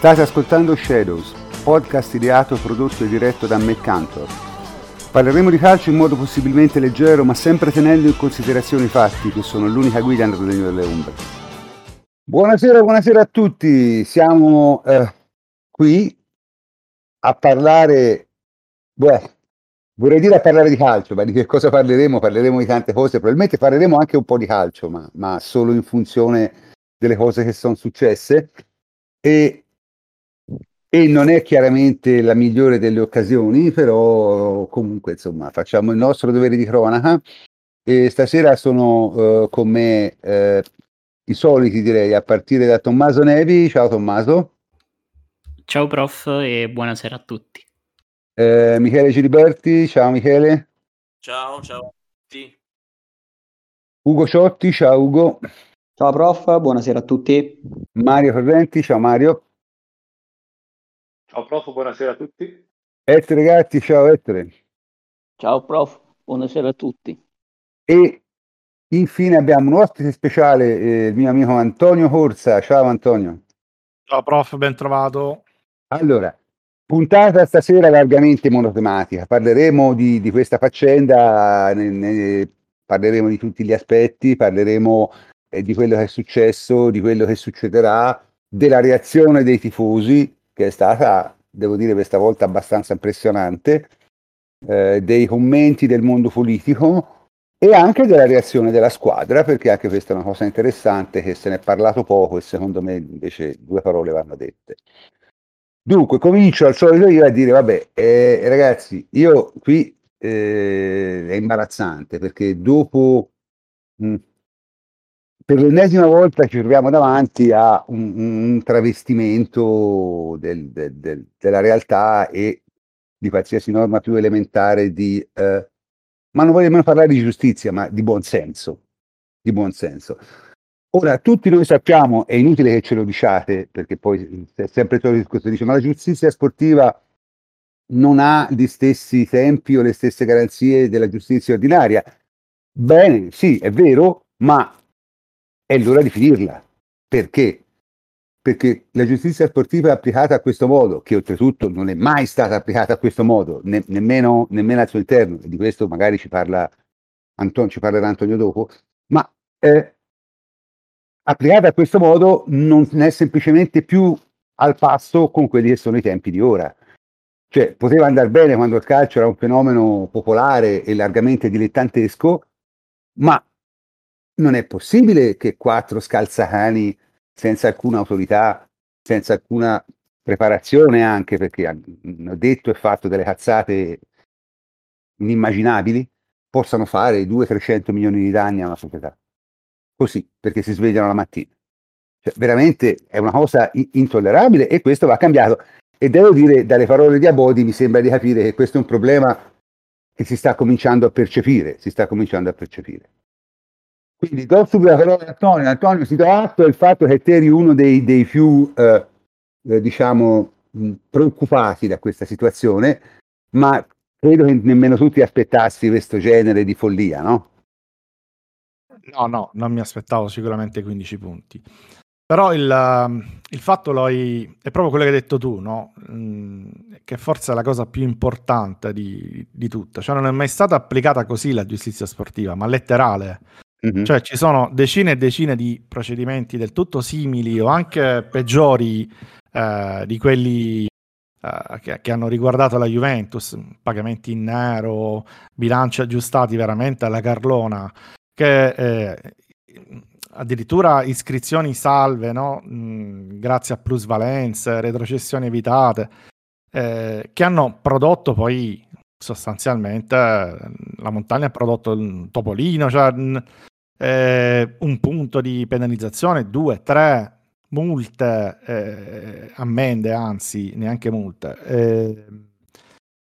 State ascoltando Shadows, podcast ideato, prodotto e diretto da Cantor. Parleremo di calcio in modo possibilmente leggero, ma sempre tenendo in considerazione i fatti, che sono l'unica guida nel regno delle ombre. Buonasera, buonasera a tutti. Siamo eh, qui a parlare, beh, vorrei dire a parlare di calcio, ma di che cosa parleremo? Parleremo di tante cose, probabilmente parleremo anche un po' di calcio, ma, ma solo in funzione delle cose che sono successe. E e non è chiaramente la migliore delle occasioni, però comunque insomma facciamo il nostro dovere di cronaca e stasera sono uh, con me uh, i soliti direi a partire da Tommaso Nevi, ciao Tommaso. Ciao prof e buonasera a tutti. Uh, Michele Giliberti, ciao Michele. Ciao, ciao a tutti. Ugo Ciotti, ciao Ugo. Ciao prof, buonasera a tutti. Mario Correnti, ciao Mario. Ciao prof, buonasera a tutti. Ettore Gatti, ciao Ettore. Ciao prof, buonasera a tutti. E infine abbiamo un ospite speciale, eh, il mio amico Antonio Corsa. Ciao Antonio. Ciao prof, ben trovato. Allora, puntata stasera largamente monotematica. Parleremo di, di questa faccenda, ne, ne, parleremo di tutti gli aspetti, parleremo eh, di quello che è successo, di quello che succederà, della reazione dei tifosi che è stata, devo dire, questa volta abbastanza impressionante, eh, dei commenti del mondo politico e anche della reazione della squadra, perché anche questa è una cosa interessante che se ne è parlato poco e secondo me invece due parole vanno dette. Dunque, comincio al solito io a dire, vabbè, eh, ragazzi, io qui eh, è imbarazzante perché dopo mh, per l'ennesima volta ci troviamo davanti a un, un travestimento del, del, del, della realtà e di qualsiasi norma più elementare di, eh, ma non voglio nemmeno parlare di giustizia, ma di buonsenso. Di buonsenso. Ora, tutti noi sappiamo, è inutile che ce lo diciate, perché poi è sempre il discorso, dice, ma la giustizia sportiva non ha gli stessi tempi o le stesse garanzie della giustizia ordinaria. Bene, sì, è vero, ma è l'ora di finirla. Perché? Perché la giustizia sportiva è applicata a questo modo, che oltretutto non è mai stata applicata a questo modo, ne, nemmeno, nemmeno, al suo interno, di questo magari ci, parla Anton, ci parlerà Antonio dopo, ma eh, applicata a questo modo non è semplicemente più al passo con quelli che sono i tempi di ora. Cioè, poteva andare bene quando il calcio era un fenomeno popolare e largamente dilettantesco, ma non è possibile che quattro scalzacani senza alcuna autorità, senza alcuna preparazione anche, perché hanno detto e fatto delle cazzate inimmaginabili, possano fare 200-300 milioni di danni a una società. Così, perché si svegliano la mattina. Cioè, veramente è una cosa intollerabile e questo va cambiato. E devo dire, dalle parole di Abodi mi sembra di capire che questo è un problema che si sta cominciando a percepire, si sta cominciando a percepire. Quindi la parola a Antonio. Antonio, si dà atto del fatto che te eri uno dei, dei più, eh, eh, diciamo, preoccupati da questa situazione, ma credo che nemmeno tu ti aspettassi questo genere di follia, no? No, no, non mi aspettavo sicuramente 15 punti. Però il, um, il fatto è proprio quello che hai detto tu, no? Che forse è la cosa più importante di, di tutto. Cioè non è mai stata applicata così la giustizia sportiva, ma letterale. Mm-hmm. Cioè ci sono decine e decine di procedimenti del tutto simili o anche peggiori eh, di quelli eh, che, che, hanno riguardato la Juventus, pagamenti in nero, bilanci aggiustati veramente alla Carlona, che eh, addirittura iscrizioni salve, no? mm, grazie a plusvalenze, retrocessioni evitate, eh, che hanno prodotto poi sostanzialmente la montagna ha prodotto il topolino, cioè eh, un punto di penalizzazione, due, tre multe, eh, ammende, anzi neanche multe, eh,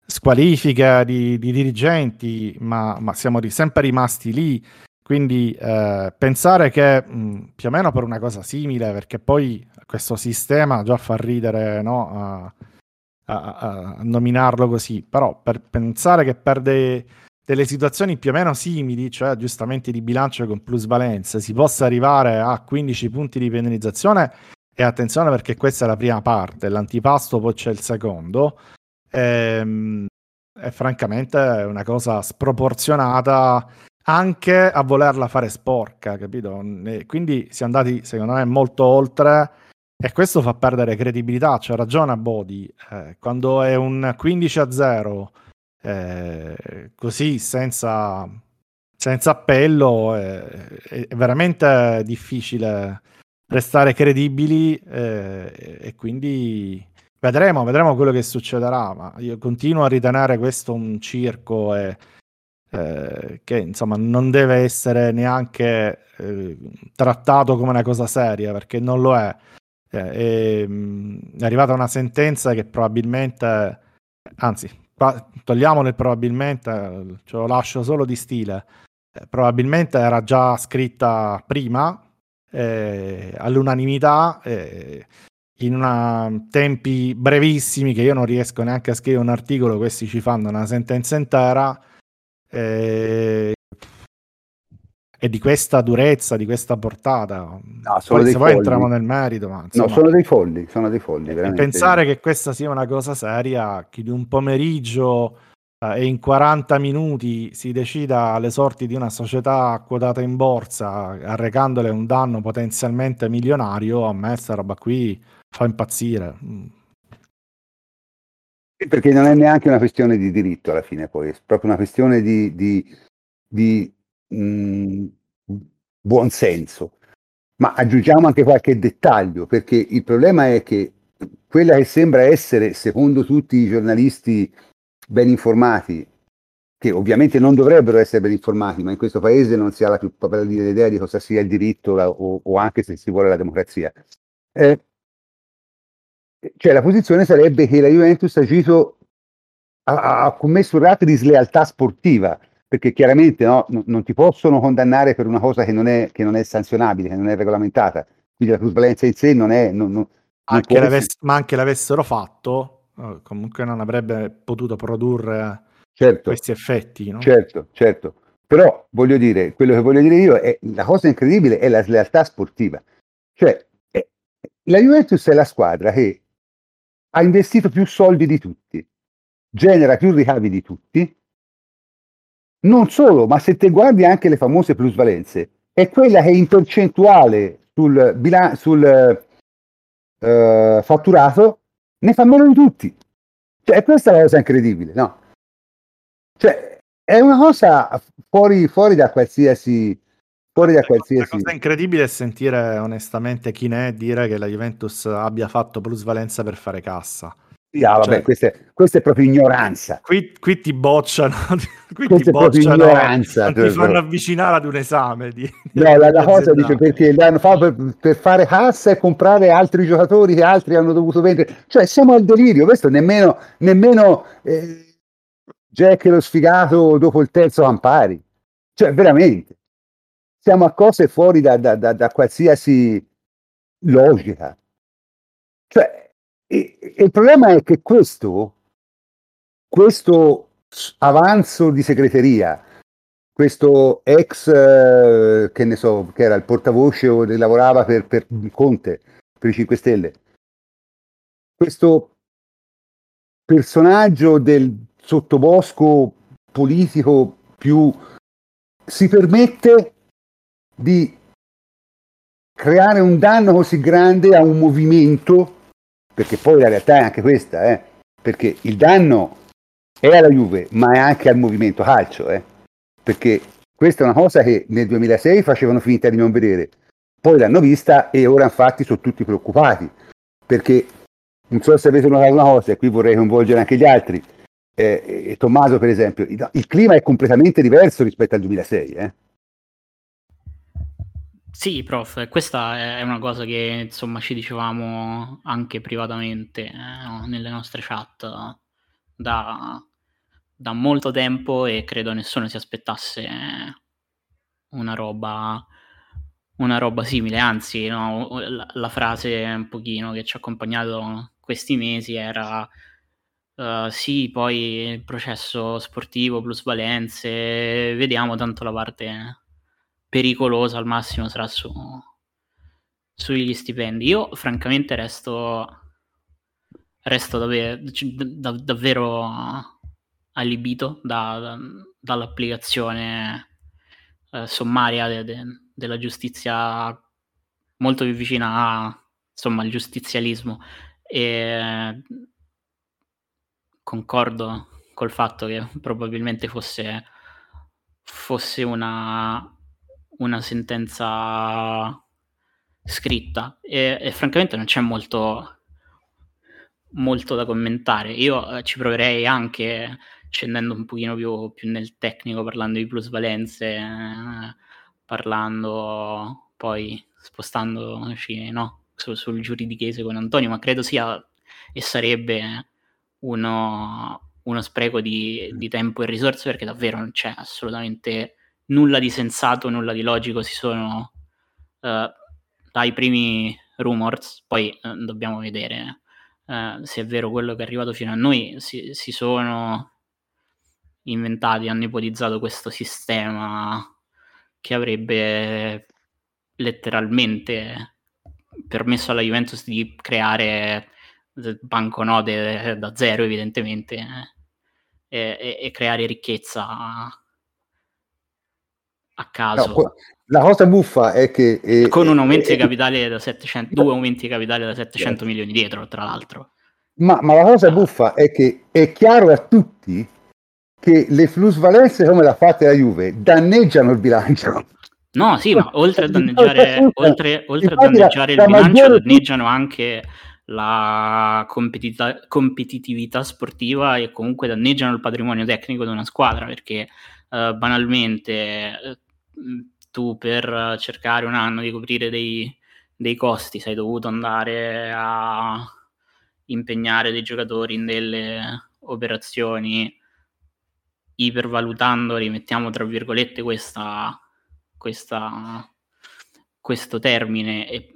squalifica di, di, dirigenti, ma, ma siamo ri- sempre rimasti lì. Quindi eh, pensare che mh, più o meno per una cosa simile, perché poi questo sistema già fa ridere no, a, a, a, nominarlo così, però per pensare che per dei delle situazioni più o meno simili, cioè aggiustamenti di bilancio con plusvalenza, si possa arrivare a 15 punti di penalizzazione E attenzione perché questa è la prima parte, l'antipasto poi c'è il secondo. Ehm, è francamente una cosa sproporzionata anche a volerla fare sporca, capito? E quindi si è andati, secondo me, molto oltre e questo fa perdere credibilità. C'ha ragione a Bodi, eh, quando è un 15 a 0, eh, così senza, senza appello, è, è, veramente difficile restare credibili eh, e quindi vedremo, vedremo quello che succederà. Ma io continuo a ritenere questo un circo e eh, che insomma non deve essere neanche eh, trattato come una cosa seria perché non lo è. Eh, è, mm, è arrivata una sentenza che probabilmente, anzi, togliamone probabilmente, ce lo lascio solo di stile. Eh, probabilmente era già scritta prima eh, all'unanimità in una, tempi brevissimi che io non riesco neanche a scrivere un articolo, questi ci fanno una sentenza intera eh, e di questa durezza, di questa portata. No, poi, se poi entriamo nel merito, ma insomma, no, sono dei folli, sono dei folli. E pensare che questa sia una cosa seria, che di un pomeriggio eh, e in 40 minuti si decida le sorti di una società quotata in borsa, arrecandole un danno potenzialmente milionario, a me questa roba qui fa impazzire. Mm perché non è neanche una questione di diritto alla fine, poi è proprio una questione di, di, di mh, mm, buonsenso. Ma aggiungiamo anche qualche dettaglio, perché il problema è che quella che sembra essere, secondo tutti i giornalisti ben informati, che ovviamente non dovrebbero essere ben informati, ma in questo paese non si ha la più pallida idea di cosa sia il diritto o, o, anche se si vuole la democrazia. Eh, cioè la posizione sarebbe che la Juventus ha agito, ha, ha commesso un reato di slealtà sportiva, perché chiaramente no, no, non ti possono condannare per una cosa che non, è, che non è sanzionabile, che non è regolamentata, quindi la plusvalenza in sé non è... Non, non, anche l'avess- ma anche l'avessero fatto, eh, comunque non avrebbe potuto produrre certo, questi effetti. No? Certo, certo. Però voglio dire, quello che voglio dire io è la cosa incredibile è la slealtà sportiva. Cioè, è, la Juventus è la squadra che ha investito più soldi di tutti, genera più ricavi di tutti. Non solo, ma se te guardi anche le famose plusvalenze, è quella che in percentuale sul, bilan- sul uh, fatturato ne fa meno di tutti. Cioè, questa è la cosa incredibile, no? Cioè, è una cosa fuori, fuori da qualsiasi fuori da qualsiasi... La cosa incredibile è sentire onestamente chi ne è dire che la Juventus abbia fatto plusvalenza per fare cassa. Ah, vabbè, cioè, questa, è, questa, è, proprio ignoranza. Qui, qui ti bocciano, qui questa ti bocciano, ignoranza. ti fanno avvicinare ad un esame. Di, no, la, la cosa dice perché l'hanno fatto per, per, fare cassa e comprare altri giocatori che altri hanno dovuto vendere. Cioè, siamo al delirio. Questo nemmeno, nemmeno eh, Jack lo sfigato dopo il terzo Campari. Cioè, veramente siamo a cose fuori da, da, da, da qualsiasi logica. E il problema è che questo, questo avanzo di segreteria, questo ex, eh, che ne so, che era il portavoce o lavorava per, per Conte, per i 5 Stelle, questo personaggio del sottobosco politico più si permette di creare un danno così grande a un movimento, perché poi la realtà è anche questa, eh, perché il danno è alla Juve, ma è anche al movimento calcio, eh, perché questa è una cosa che nel 2006 facevano finta di non vedere, poi l'hanno vista e ora infatti sono tutti preoccupati, perché non so se avete notato una cosa, e qui vorrei coinvolgere anche gli altri, eh, Tommaso per esempio, il clima è completamente diverso rispetto al 2006, eh. Sì, prof, questa è una cosa che insomma ci dicevamo anche privatamente eh, nelle nostre chat da, da, molto tempo e credo nessuno si aspettasse una roba, una roba simile, anzi no, la, la, frase un pochino che ci ha accompagnato questi mesi era uh, sì, poi il processo sportivo, plusvalenze, vediamo tanto la parte pericolosa al massimo sarà su, sugli stipendi. Io francamente resto, resto davvero, da, davvero allibito da, da, dall'applicazione eh, sommaria de, de, della giustizia molto più vicina a, insomma, al giustizialismo e concordo col fatto che probabilmente fosse, fosse una, una sentenza scritta e, e, francamente non c'è molto, molto da commentare. Io eh, ci proverei anche scendendo un pochino più, più nel tecnico, parlando di plusvalenze, eh, parlando poi spostandoci no, su, sul giuridichese con Antonio, ma credo sia e sarebbe uno, uno spreco di, di, tempo e risorse perché davvero non c'è assolutamente nulla di sensato, nulla di logico, si sono uh, dai primi rumors, poi uh, dobbiamo vedere uh, se è vero quello che è arrivato fino a noi, si, si sono inventati, hanno ipotizzato questo sistema che avrebbe letteralmente permesso alla Juventus di creare banconote da zero evidentemente eh, e, e, creare ricchezza a caso. No, la cosa buffa è che... È, con un aumento è, di capitale da 700, due aumenti di capitale da 700 certo. milioni dietro, tra l'altro. Ma, ma la cosa buffa è che è chiaro a tutti che le plusvalenze come l'ha fatta la Juve danneggiano il bilancio. No, sì, ma oltre a danneggiare, oltre, oltre a danneggiare il bilancio, danneggiano anche la competita- competitività sportiva e comunque danneggiano il patrimonio tecnico di una squadra perché uh, banalmente tu per cercare un anno di coprire dei, dei costi sei dovuto andare a impegnare dei giocatori in delle operazioni ipervalutandoli, mettiamo tra virgolette questa, questa, questo termine e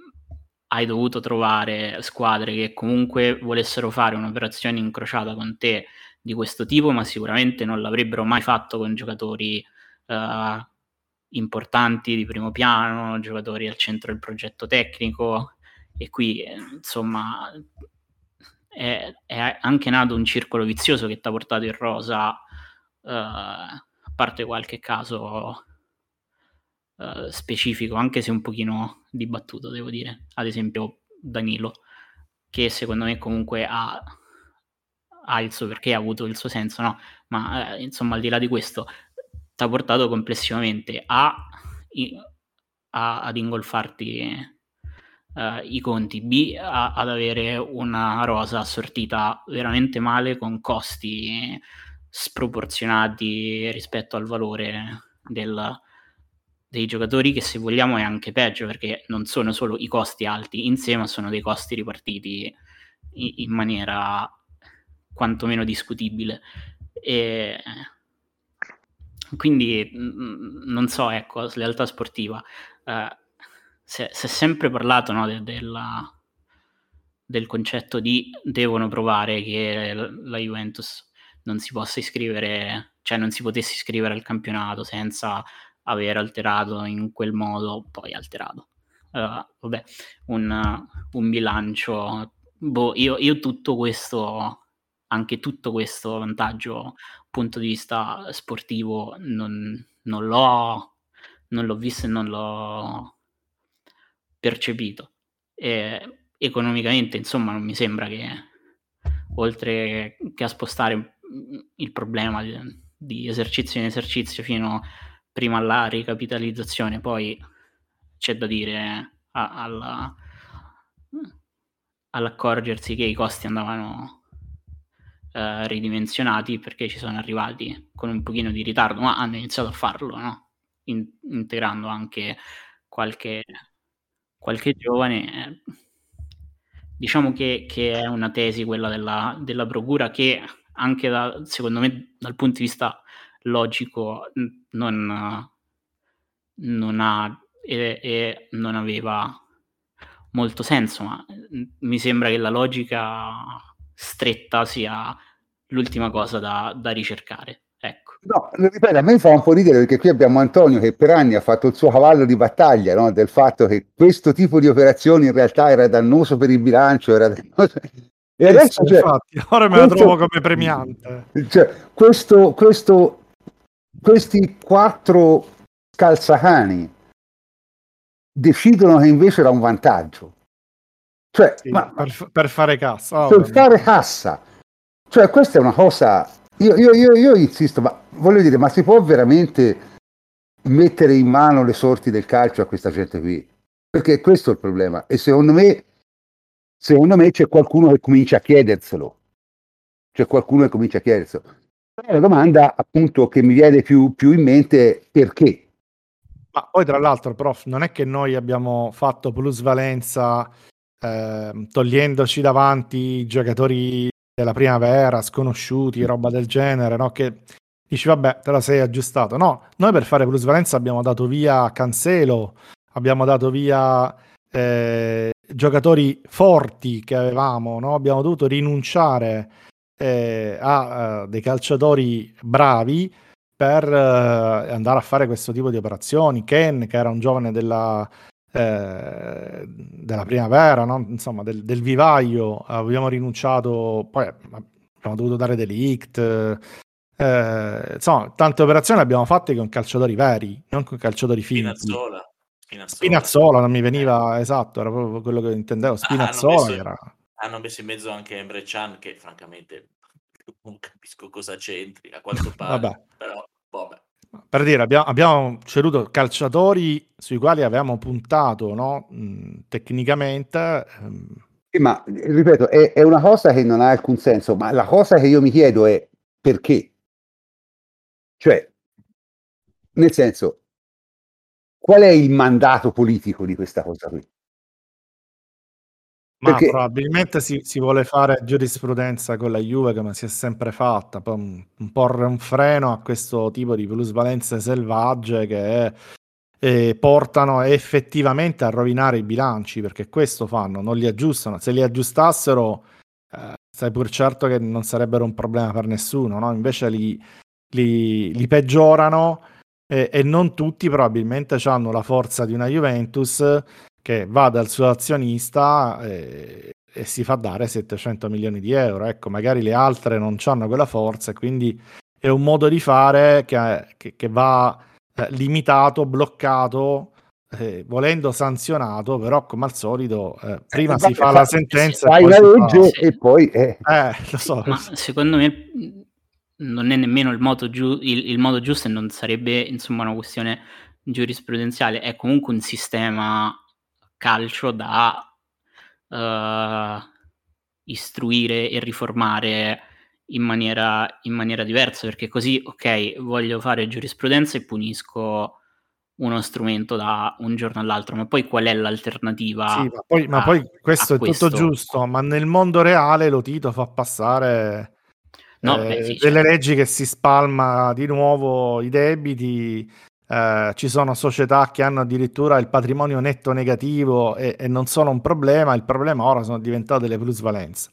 hai dovuto trovare squadre che comunque volessero fare un'operazione incrociata con te di questo tipo, ma sicuramente non l'avrebbero mai fatto con giocatori uh, importanti di primo piano, giocatori al centro del progetto tecnico e qui eh, insomma è, è, anche nato un circolo vizioso che ti ha portato in rosa, uh, a parte qualche caso uh, specifico, anche se un pochino dibattuto, devo dire. Ad esempio Danilo, che secondo me comunque ha, ha il suo perché, ha avuto il suo senso, no? Ma eh, insomma, al di là di questo, ti ha portato complessivamente a, a, ad ingolfarti Uh, i conti, B a, ad avere una rosa assortita veramente male con costi sproporzionati rispetto al valore del, dei giocatori che se vogliamo è anche peggio perché non sono solo i costi alti in sé ma sono dei costi ripartiti in, in maniera quantomeno discutibile. E quindi non so ecco lealtà sportiva eh, si è sempre parlato no, de, della, del concetto di devono provare che la Juventus non si possa iscrivere cioè non si potesse iscrivere al campionato senza aver alterato in quel modo, poi alterato. Uh, vabbè, un, un bilancio. Boh, io, io, tutto questo, anche tutto questo vantaggio, punto di vista sportivo, non, non, l'ho, non l'ho visto e non l'ho percepito. E, economicamente, insomma, non mi sembra che oltre che a spostare il problema di, di esercizio in esercizio fino prima alla ricapitalizzazione, poi c'è da dire a, alla, all'accorgersi che i costi andavano eh, ridimensionati perché ci sono arrivati con un pochino di ritardo, ma hanno iniziato a farlo, no? In, integrando anche qualche, qualche giovane. Diciamo che, che, è una tesi quella della, della procura che anche da, secondo me dal punto di vista logico non, non ha e, e, non aveva molto senso, ma mi sembra che la logica stretta sia l'ultima cosa da, da ricercare. Ecco. No, ripeto, a me fa un po' ridere perché qui abbiamo Antonio che per anni ha fatto il suo cavallo di battaglia no? del fatto che questo tipo di operazioni in realtà era dannoso per il bilancio, era dannoso... E adesso, cioè, infatti, ora me questo, la trovo come premiante. Cioè, questo, questo, questi quattro calzacani decidono che invece era un vantaggio. Cioè, sì, ma, per, per, fare cassa. Oh, per fare cassa. Cioè, questa è una cosa... Io, io, io, io insisto, ma voglio dire, ma si può veramente mettere in mano le sorti del calcio a questa gente qui? Perché questo è il problema. E secondo me, secondo me c'è qualcuno che comincia a chiederselo. C'è qualcuno che comincia a chiederselo. La domanda appunto che mi viene più, più in mente è perché? Ma poi tra l'altro, prof, non è che noi abbiamo fatto plusvalenza eh, togliendoci davanti i giocatori della primavera, sconosciuti, roba del genere, no? Che dici, vabbè, te la sei aggiustato. No, noi per fare plusvalenza abbiamo dato via Cancelo, abbiamo dato via eh, giocatori forti che avevamo, no? Abbiamo dovuto rinunciare eh, a uh, dei calciatori bravi per uh, andare a fare questo tipo di operazioni. Ken, che era un giovane della, eh, della primavera, no? insomma, del, del, vivaio, abbiamo rinunciato, poi abbiamo dovuto dare delict. Eh, insomma, tante operazioni abbiamo fatte con calciatori veri, non con calciatori finti. Spinazzola. Spinazzola. Spinazzola non mi veniva esatto, era proprio quello che intendevo. Spinazzola ah, hanno, messo, era... hanno messo in mezzo anche Emre Chan, che francamente non capisco cosa c'entri, a quanto pare. Vabbè. Però, vabbè. Per dire, abbiamo, abbiamo, ceduto calciatori sui quali avevamo puntato no? Mm, tecnicamente. Ehm... Sì, ma ripeto, è, è, una cosa che non ha alcun senso, ma la cosa che io mi chiedo è perché? Cioè, nel senso, qual è il mandato politico di questa cosa qui? Perché... probabilmente si, si, vuole fare giurisprudenza con la Juve come si è sempre fatta, poi un, porre un freno a questo tipo di plusvalenze selvagge che eh, portano effettivamente a rovinare i bilanci, perché questo fanno, non li aggiustano. Se li aggiustassero, eh, sai pur certo che non sarebbero un problema per nessuno, no? invece li, li, li peggiorano e, e non tutti probabilmente hanno la forza di una Juventus che va dal suo azionista e, e, si fa dare 700 milioni di euro. Ecco, magari le altre non hanno quella forza e quindi è un modo di fare che, che, che va eh, limitato, bloccato, eh, volendo sanzionato, però come al solito eh, prima eh, si fa la sentenza fai la legge fa... e poi... Eh. eh. lo so. Ma secondo me non è nemmeno il modo, giu- il, il modo giusto e non sarebbe insomma una questione giurisprudenziale, è comunque un sistema calcio da uh, istruire e riformare in maniera, in maniera diversa, perché così, ok, voglio fare giurisprudenza e punisco uno strumento da un giorno all'altro, ma poi qual è l'alternativa? Sì, ma poi, a, ma poi questo è questo? tutto giusto, ma nel mondo reale lo Tito fa passare no, eh, beh, sì, delle certo. leggi che si spalma di nuovo i debiti eh, ci sono società che hanno addirittura il patrimonio netto negativo e, e, non sono un problema, il problema ora sono diventate le plusvalenze.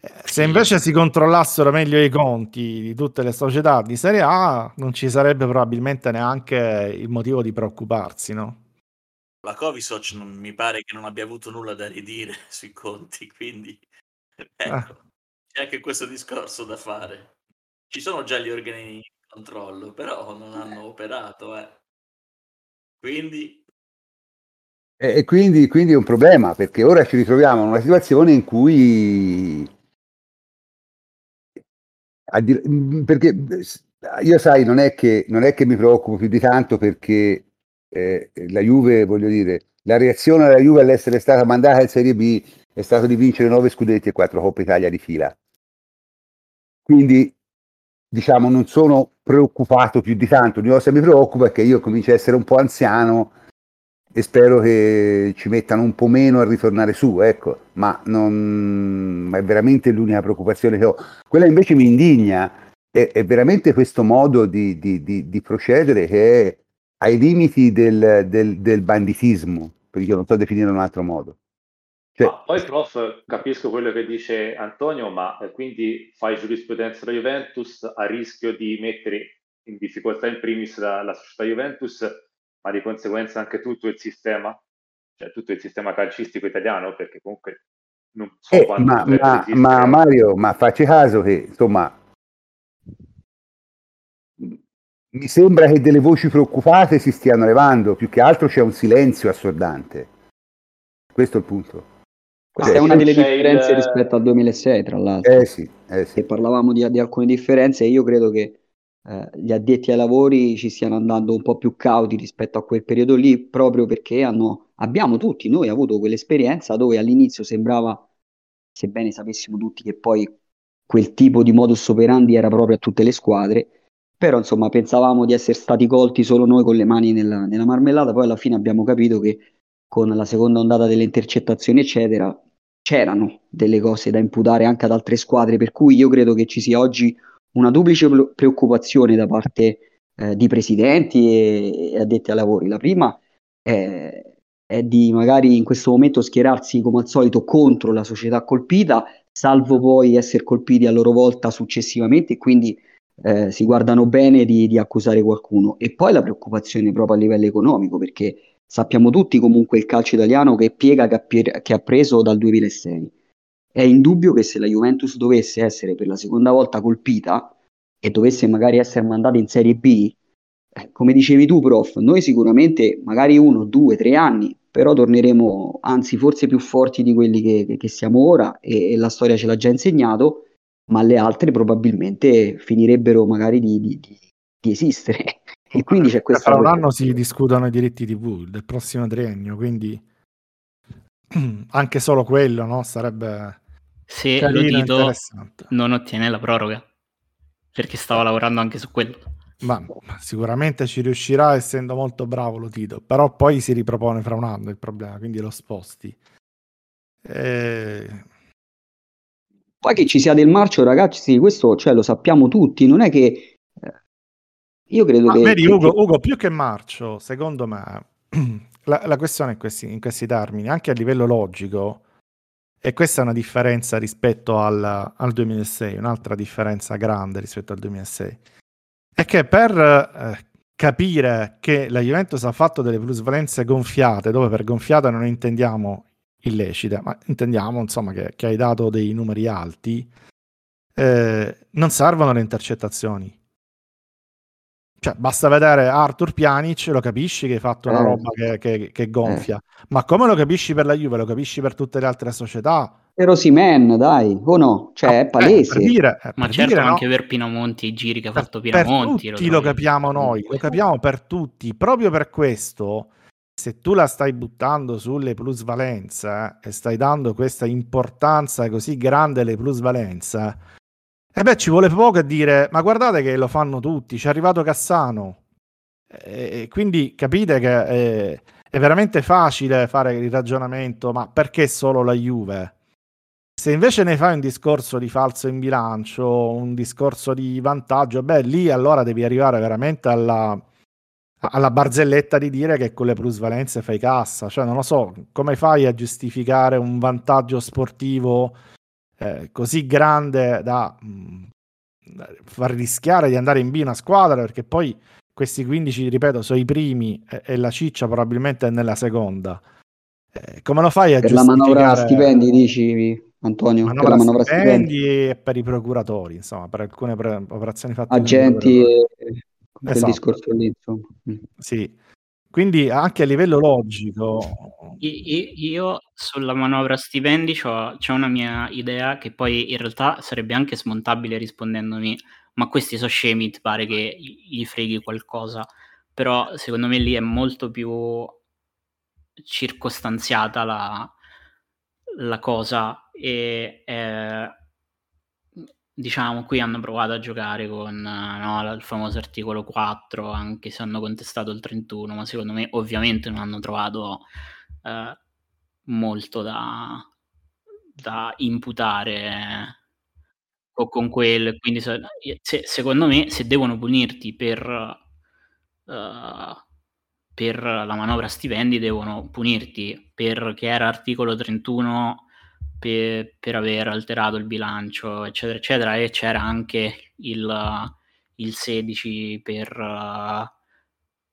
Eh, se invece si controllassero meglio i conti di tutte le società di Serie A, non ci sarebbe probabilmente neanche il motivo di preoccuparsi, no? La Covisoc non mi pare che non abbia avuto nulla da ridire sui conti, quindi ecco, ah. c'è anche questo discorso da fare. Ci sono già gli organi controllo, però non hanno operato, eh. Quindi e quindi, quindi, è un problema perché ora ci ritroviamo in una situazione in cui perché io sai non è che, non è che mi preoccupo più di tanto perché eh, la Juve voglio dire la reazione della Juve all'essere stata mandata in Serie B è stato di vincere nove scudetti e quattro Coppa Italia di fila quindi diciamo, non sono preoccupato più di tanto. L'unica cosa che mi preoccupa è che io comincio a essere un po' anziano e spero che ci mettano un po' meno a ritornare su, ecco, ma, non, è veramente l'unica preoccupazione che ho. Quella invece mi indigna è, è veramente questo modo di, di, di, di, procedere che è ai limiti del, del, del banditismo, perché io non so definire un altro modo. Cioè, ma poi, prof, capisco quello che dice Antonio, ma eh, quindi fai giurisprudenza da Juventus a rischio di mettere in difficoltà in primis la, la società Juventus, ma di conseguenza anche tutto il sistema, cioè tutto il sistema calcistico italiano, perché comunque non so Eh, quanto ma, ma- ma Mario, ma facci caso che insomma mi sembra che delle voci preoccupate si stiano levando, più che altro c'è un silenzio assordante. Questo è il punto. Questa Sì, è una delle differenze il- rispetto al 2006, tra l'altro. Eh sì, eh sì. Se parlavamo di, di alcune differenze, io credo che eh, gli addetti ai lavori ci stiano andando un po' più cauti rispetto a quel periodo lì, proprio perché hanno, abbiamo tutti noi avuto quell'esperienza dove all'inizio sembrava, sebbene sapessimo tutti che poi quel tipo di modus operandi era proprio a tutte le squadre, però insomma pensavamo di essere stati colti solo noi con le mani nella, nella marmellata, poi alla fine abbiamo capito che con la seconda ondata delle intercettazioni, eccetera, c'erano delle cose da imputare anche ad altre squadre, per cui io credo che ci sia oggi una duplice pre- preoccupazione da parte eh, di presidenti e, e addetti ai lavori. La prima è, è di magari in questo momento schierarsi come al solito contro la società colpita, salvo poi essere colpiti a loro volta successivamente e quindi eh, si guardano bene di, di accusare qualcuno. E poi la preoccupazione proprio a livello economico, perché sappiamo tutti comunque il calcio italiano che piega che ha, pie- che ha preso dal 2006. È indubbio che se la Juventus dovesse essere per la seconda volta colpita e dovesse magari essere mandata in Serie B, eh, come dicevi tu, prof, noi sicuramente magari uno, due, tre anni, però torneremo anzi forse più forti di quelli che- che siamo ora e, e la storia ce l'ha già insegnato, ma le altre probabilmente finirebbero magari di, di- di- di esistere. E quindi c'è questa Fra un anno si discutono i diritti TV del prossimo triennio, quindi anche solo quello no? sarebbe Se e interessante. non ottiene la proroga, perché stava lavorando anche su quello. Ma ma sicuramente ci riuscirà essendo molto bravo Lotito, però poi si ripropone fra un anno il problema, quindi lo sposti. Eh, Poi che ci sia del marcio, ragazzi, sì, questo cioè, lo sappiamo tutti, non è che eh, io credo ma che, vedi che- Ugo, Ugo, più che marcio, secondo me, la, la questione è questi- in questi termini, anche a livello logico, e questa è una differenza rispetto al, al 2006, un'altra differenza grande rispetto al 2006, è che per eh, capire che la Juventus ha fatto delle plusvalenze gonfiate, dove per gonfiate non intendiamo illecite, ma intendiamo insomma che, che hai dato dei numeri alti, eh, non servono le intercettazioni. Cioè, basta vedere Arthur Pjanic, lo capisci che hai fatto una Eh. roba che, che- che gonfia, ma come lo capisci per la Juve, lo capisci per tutte le altre società? Però Simen, dai, o no? Cioè, Ah, è palese. per dire, eh, Ma per certo, dire, no? anche per Pinamonti, i giri che ha per, fatto per Pinamonti. tutti lo, trovi capiamo noi, lo capiamo per tutti. Proprio per questo, se tu la stai buttando sulle plusvalenze eh, e stai dando questa importanza così grande alle plusvalenze, e beh, ci vuole poco a dire, ma guardate che lo fanno tutti, ci è arrivato Cassano. E, quindi capite che è, è veramente facile fare il ragionamento, ma perché solo la Juve? Se invece ne fai un discorso di falso in bilancio, un discorso di vantaggio, beh, lì allora devi arrivare veramente alla, alla barzelletta di dire che con le plusvalenze fai cassa. Cioè, non lo so, come fai a giustificare un vantaggio sportivo eh, così grande da mh, far rischiare di andare in B una squadra? Perché poi questi 15, ripeto, sono i primi e, e la ciccia probabilmente è nella seconda. Eh, come lo fai a Per la giustificare? manovra stipendi, dici Antonio? per manovra la manovra stipendi, stipendi e per i procuratori, insomma, per alcune pre- operazioni fatte agenti e quel Esatto. discorso lì, insomma. Mm. Sì. Quindi anche a livello logico, Io sulla manovra stipendi c'ho una mia idea che poi in realtà sarebbe anche smontabile rispondendomi, ma questi sono scemi, ti pare che gli freghi qualcosa, però secondo me lì è molto più circostanziata la, la cosa e eh, diciamo qui hanno provato a giocare con eh, no, il famoso articolo 4 anche se hanno contestato il 31 ma secondo me ovviamente non hanno trovato eh, molto da, da imputare o con quello quindi se- se- secondo me se devono punirti per eh, per la manovra stipendi devono punirti perché era articolo 31 per, per aver alterato il bilancio eccetera eccetera e c'era anche il, il 16 per uh,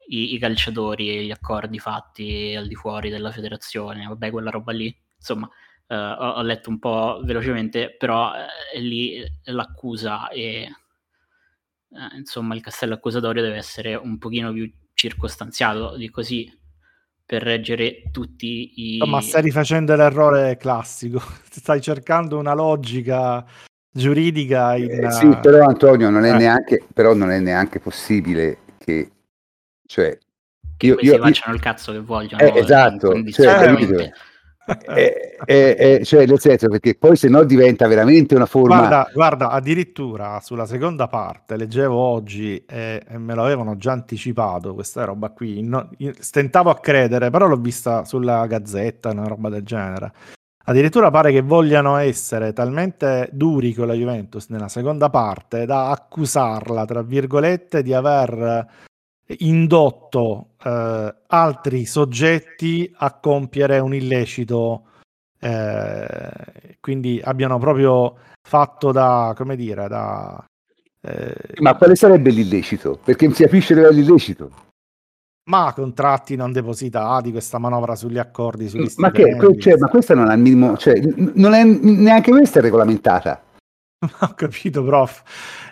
i, i, calciatori e gli accordi fatti al di fuori della federazione, vabbè, quella roba lì. Insomma, uh, ho, ho, letto un po' velocemente, però uh, lì l'accusa e insomma il castello accusatorio deve essere un pochino più circostanziato di così per reggere tutti i... ma stai rifacendo l'errore classico, stai cercando una logica giuridica in... Eh, sì, però Antonio non è, eh. neanche, però non è neanche possibile che... Cioè, che io, io, si facciano il cazzo che vogliono. Eh, esatto, cioè, eh, eh, eh, cioè nel senso perché poi se no diventa veramente una forma guarda, guarda addirittura sulla seconda parte leggevo oggi e, e me l'avevano già anticipato questa roba qui. No, stentavo a credere però l'ho vista sulla gazzetta una roba del genere. Addirittura pare che vogliano essere talmente duri con la Juventus nella seconda parte da accusarla tra virgolette di aver indotto eh, altri soggetti a compiere un illecito, eh, quindi abbiano proprio fatto da, come dire, da... Eh, Ma quale sarebbe l'illecito? Perché si capisce che è l'illecito. Ma contratti non depositati, questa manovra sugli accordi, sugli ma, che, cioè, ma questa non minimo, cioè, non è neanche questa è regolamentata. Ho capito, prof.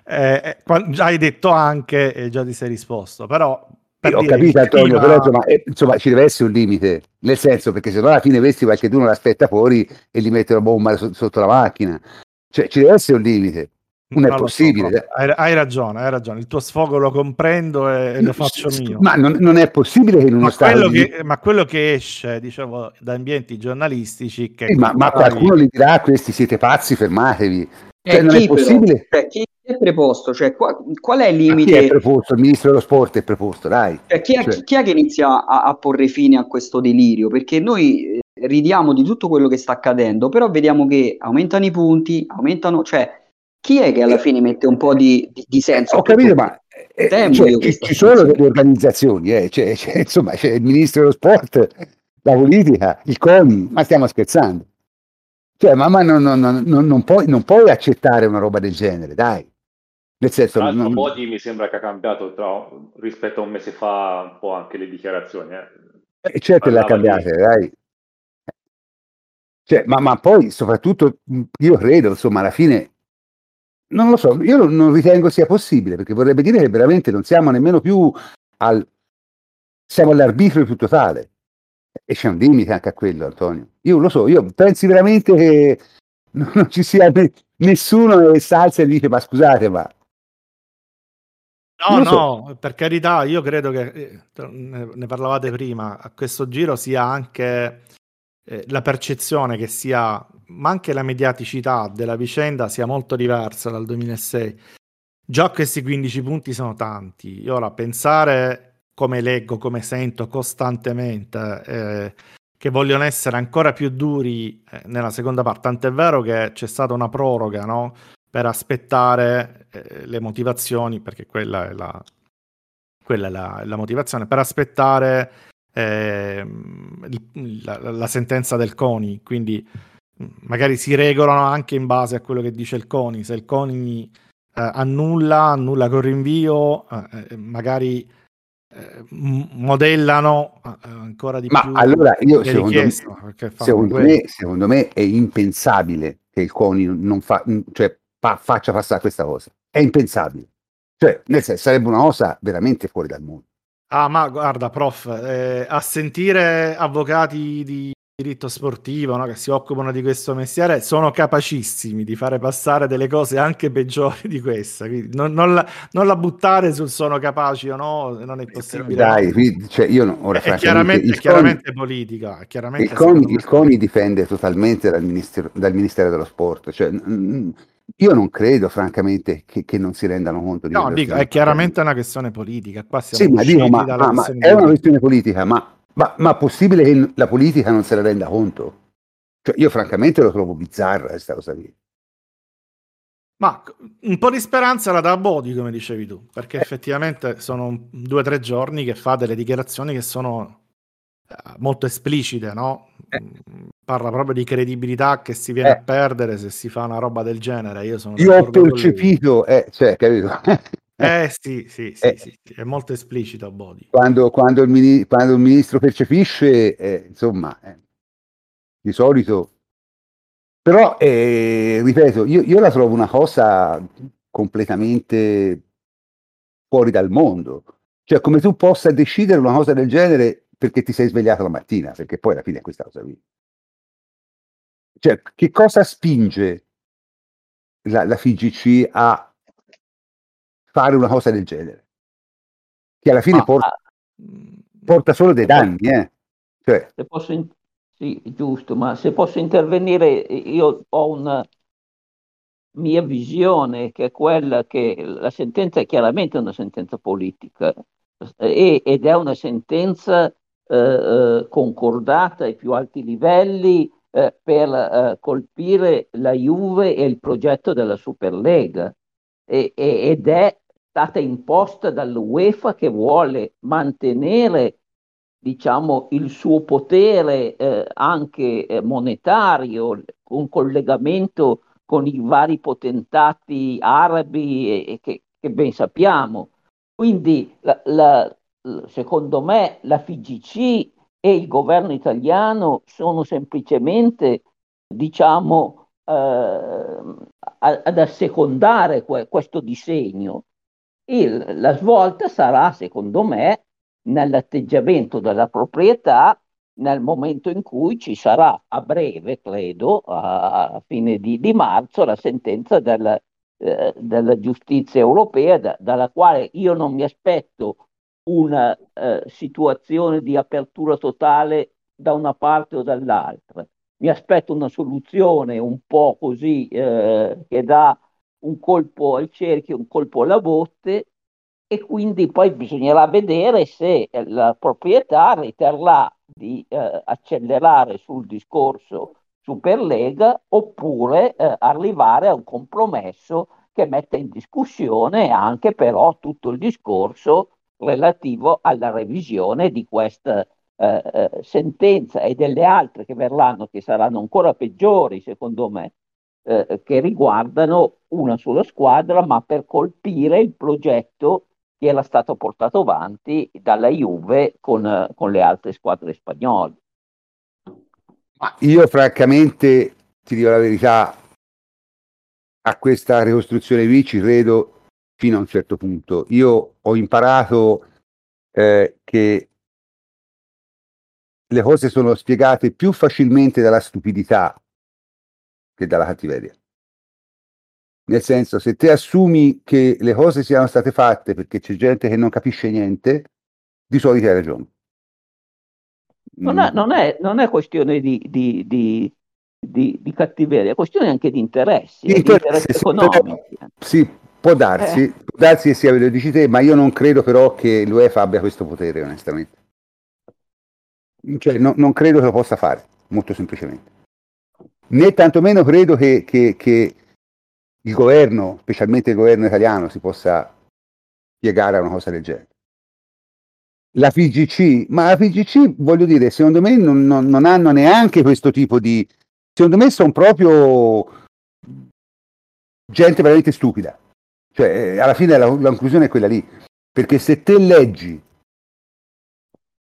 Eh, eh, già hai detto anche e già ti sei risposto, però... Per ho capito Antonio, però insomma, eh, insomma, ci deve essere un limite, nel senso perché se no alla fine questi qualcuno l'aspetta fuori e gli mette una bomba so- sotto la macchina. Cioè ci deve essere un limite. Non, non è possibile. So, hai, hai, ragione, hai ragione. Il tuo sfogo lo comprendo e, e lo faccio mio. Ma non, non, è possibile che in uno ma stato. Quello di... che, ma quello che esce, diciamo, da ambienti giornalistici. Che eh, ma, ma qualcuno gli dirà: questi siete pazzi, fermatevi. Cioè, eh, non è possibile. Cioè, chi è preposto? Cioè, qual, qual è il limite? Chi è preposto? Il ministro dello sport è preposto, dai. Cioè, chi, è, cioè. chi, è, che inizia a, a, porre fine a questo delirio? Perché noi eh, ridiamo di tutto quello che sta accadendo, però vediamo che aumentano i punti, aumentano, cioè, chi è che alla fine mette un po' di, di, di senso? Ho capito, ma eh, cioè, ci, ci sono delle organizzazioni, eh, cioè, cioè, insomma, c'è il ministro dello sport, la politica, il CONI, ma stiamo scherzando. Cioè, ma, ma non, non, non, puoi, non puoi accettare una roba del genere, dai. Nel senso, Tra l'altro, Modi mi sembra che ha cambiato tra, rispetto a un mese fa un po' anche le dichiarazioni. Eh. Eh, certo, le ha cambiate, di... dai. Cioè, ma, ma, poi, soprattutto, io credo, insomma, alla fine, non lo so, io non ritengo sia possibile, perché vorrebbe dire che veramente non siamo nemmeno più al... siamo all'arbitrio più totale. E c'è un limite anche a quello, Antonio. Io lo so, io pensi veramente che non ci sia nessuno che salza e dice ma scusate, ma No, no, so. per carità, io credo che eh, ne parlavate prima, a questo giro sia anche eh, la percezione che sia, ma anche la mediaticità della vicenda sia molto diversa dal 2006. Già questi 15 punti sono tanti. Ora pensare come leggo, come sento costantemente eh, che vogliono essere ancora più duri eh, nella seconda parte, tant'è vero che c'è stata una proroga, no? per aspettare eh, le motivazioni, perché quella è la, quella è la, la motivazione, per aspettare eh, la, la, sentenza del CONI, quindi mm, magari si regolano anche in base a quello che dice il CONI, se il CONI eh, annulla, annulla con rinvio, eh, eh, magari modellano ancora di Ma più. Ma allora io secondo, me, secondo, me, secondo me è impensabile che il CONI non fa, cioè fa, faccia passare questa cosa. È impensabile. Cioè, nel senso, sarebbe una cosa veramente fuori dal mondo. Ah, ma guarda, prof, eh, a sentire avvocati di diritto sportivo no, che si occupano di questo mestiere sono capacissimi di fare passare delle cose anche peggiori di questa. Quindi non, non, la, non la, buttare sul sono capaci o no, non è possibile. Dai, no. cioè io no, ora, è chiaramente, è chiaramente CONI, politica. Chiaramente il, CONI, il CONI dipende totalmente dal ministero, dal ministero dello Sport. Cioè, mh, io non credo, francamente, che, che, non si rendano conto di No, dico, è chiaramente una questione politica. Qua sì, ma, dico, ma, ma, ma è una questione politica, ma, ma, ma possibile che la politica non se ne renda conto? Cioè, io francamente lo trovo bizzarra questa cosa lì. Ma un po' di speranza la dà Bodi, come dicevi tu, perché eh. effettivamente sono due o tre giorni che fa delle dichiarazioni che sono molto esplicite, no? Eh. Mm, parla proprio di credibilità che si viene eh. a perdere se si fa una roba del genere. Io, sono Io ho percepito, eh, cioè, capito? Eh sì, sì, sì, eh, sì, è molto esplicito Bodi. Quando, quando, il, mini, quando il ministro percepisce, eh, insomma, eh, di solito... Però, eh, ripeto, io, io la trovo una cosa completamente fuori dal mondo. Cioè, come tu possa decidere una cosa del genere perché ti sei svegliato la mattina, perché poi alla fine è questa cosa qui. Cioè, che cosa spinge la, la FIGC a fare una cosa del genere? Che alla fine Ma, porta, porta, solo dei danni, eh. Cioè, se posso in... Sì, giusto, ma se posso intervenire, io ho una mia visione che è quella che la sentenza è chiaramente una sentenza politica e, ed è una sentenza eh, eh concordata ai più alti livelli eh, per eh, colpire la Juve e il progetto della Superlega e, e, ed è stata imposta dall'UEFA che vuole mantenere diciamo, il suo potere eh, anche eh, monetario, un collegamento con i vari potentati arabi e, che, che, ben sappiamo. Quindi, la, la, secondo me, la FIGC e il governo italiano sono semplicemente, diciamo, eh, ad assecondare que- questo disegno. Il, la svolta sarà, secondo me, nell'atteggiamento della proprietà nel momento in cui ci sarà a breve, credo, a, a fine di, di, marzo, la sentenza del, eh, della giustizia europea, da, dalla quale io non mi aspetto una eh, situazione di apertura totale da una parte o dall'altra. Mi aspetto una soluzione un po' così eh, che dà un colpo al cerchio, un colpo alla botte e quindi poi bisognerà vedere se la proprietà riterrà di eh, accelerare sul discorso Superlega oppure eh, arrivare a un compromesso che metta in discussione anche però tutto il discorso relativo alla revisione di questa eh, eh, sentenza e delle altre che verranno, che saranno ancora peggiori secondo me, eh, che riguardano una sola squadra, ma per colpire il progetto che era stato portato avanti dalla Juve con, con le altre squadre spagnole. Io francamente ti dico la verità, a questa ricostruzione qui ci credo fino a un certo punto. Io ho imparato eh, che le cose sono spiegate più facilmente dalla stupidità che dalla cattiveria. Nel senso, se te assumi che le cose siano state fatte perché c'è gente che non capisce niente, di solito hai ragione. Non è, non è, non è questione di, di, di, di, cattiveria, è questione anche di interessi, di interessi, interessi economici. Sì, Può darsi, eh. può darsi che sia quello che dici te, ma io non credo però che l'UEFA abbia questo potere, onestamente. Cioè, no, non credo che lo possa fare, molto semplicemente. Né tantomeno credo che, che, che il governo, specialmente il governo italiano, si possa piegare a una cosa del genere. La PGC, ma la PGC, voglio dire, secondo me non, non, non hanno neanche questo tipo di... Secondo me sono proprio gente veramente stupida. Cioè, eh, alla fine la, la conclusione è quella lì. Perché se te leggi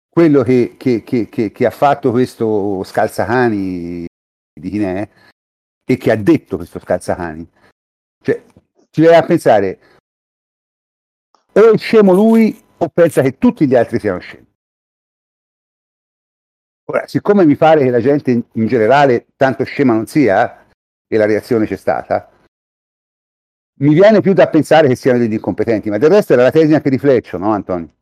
quello che, che, che, che, ha fatto questo Scalzacani di Chinè e che ha detto questo Scalzacani, cioè, ci viene a pensare o è scemo lui o pensa che tutti gli altri siano scemi. Ora, siccome mi pare che la gente in, in generale tanto scema non sia, e la reazione c'è stata, mi viene più da pensare che siano degli incompetenti, ma del resto era la tesi anche di Fleccio, no Antonio?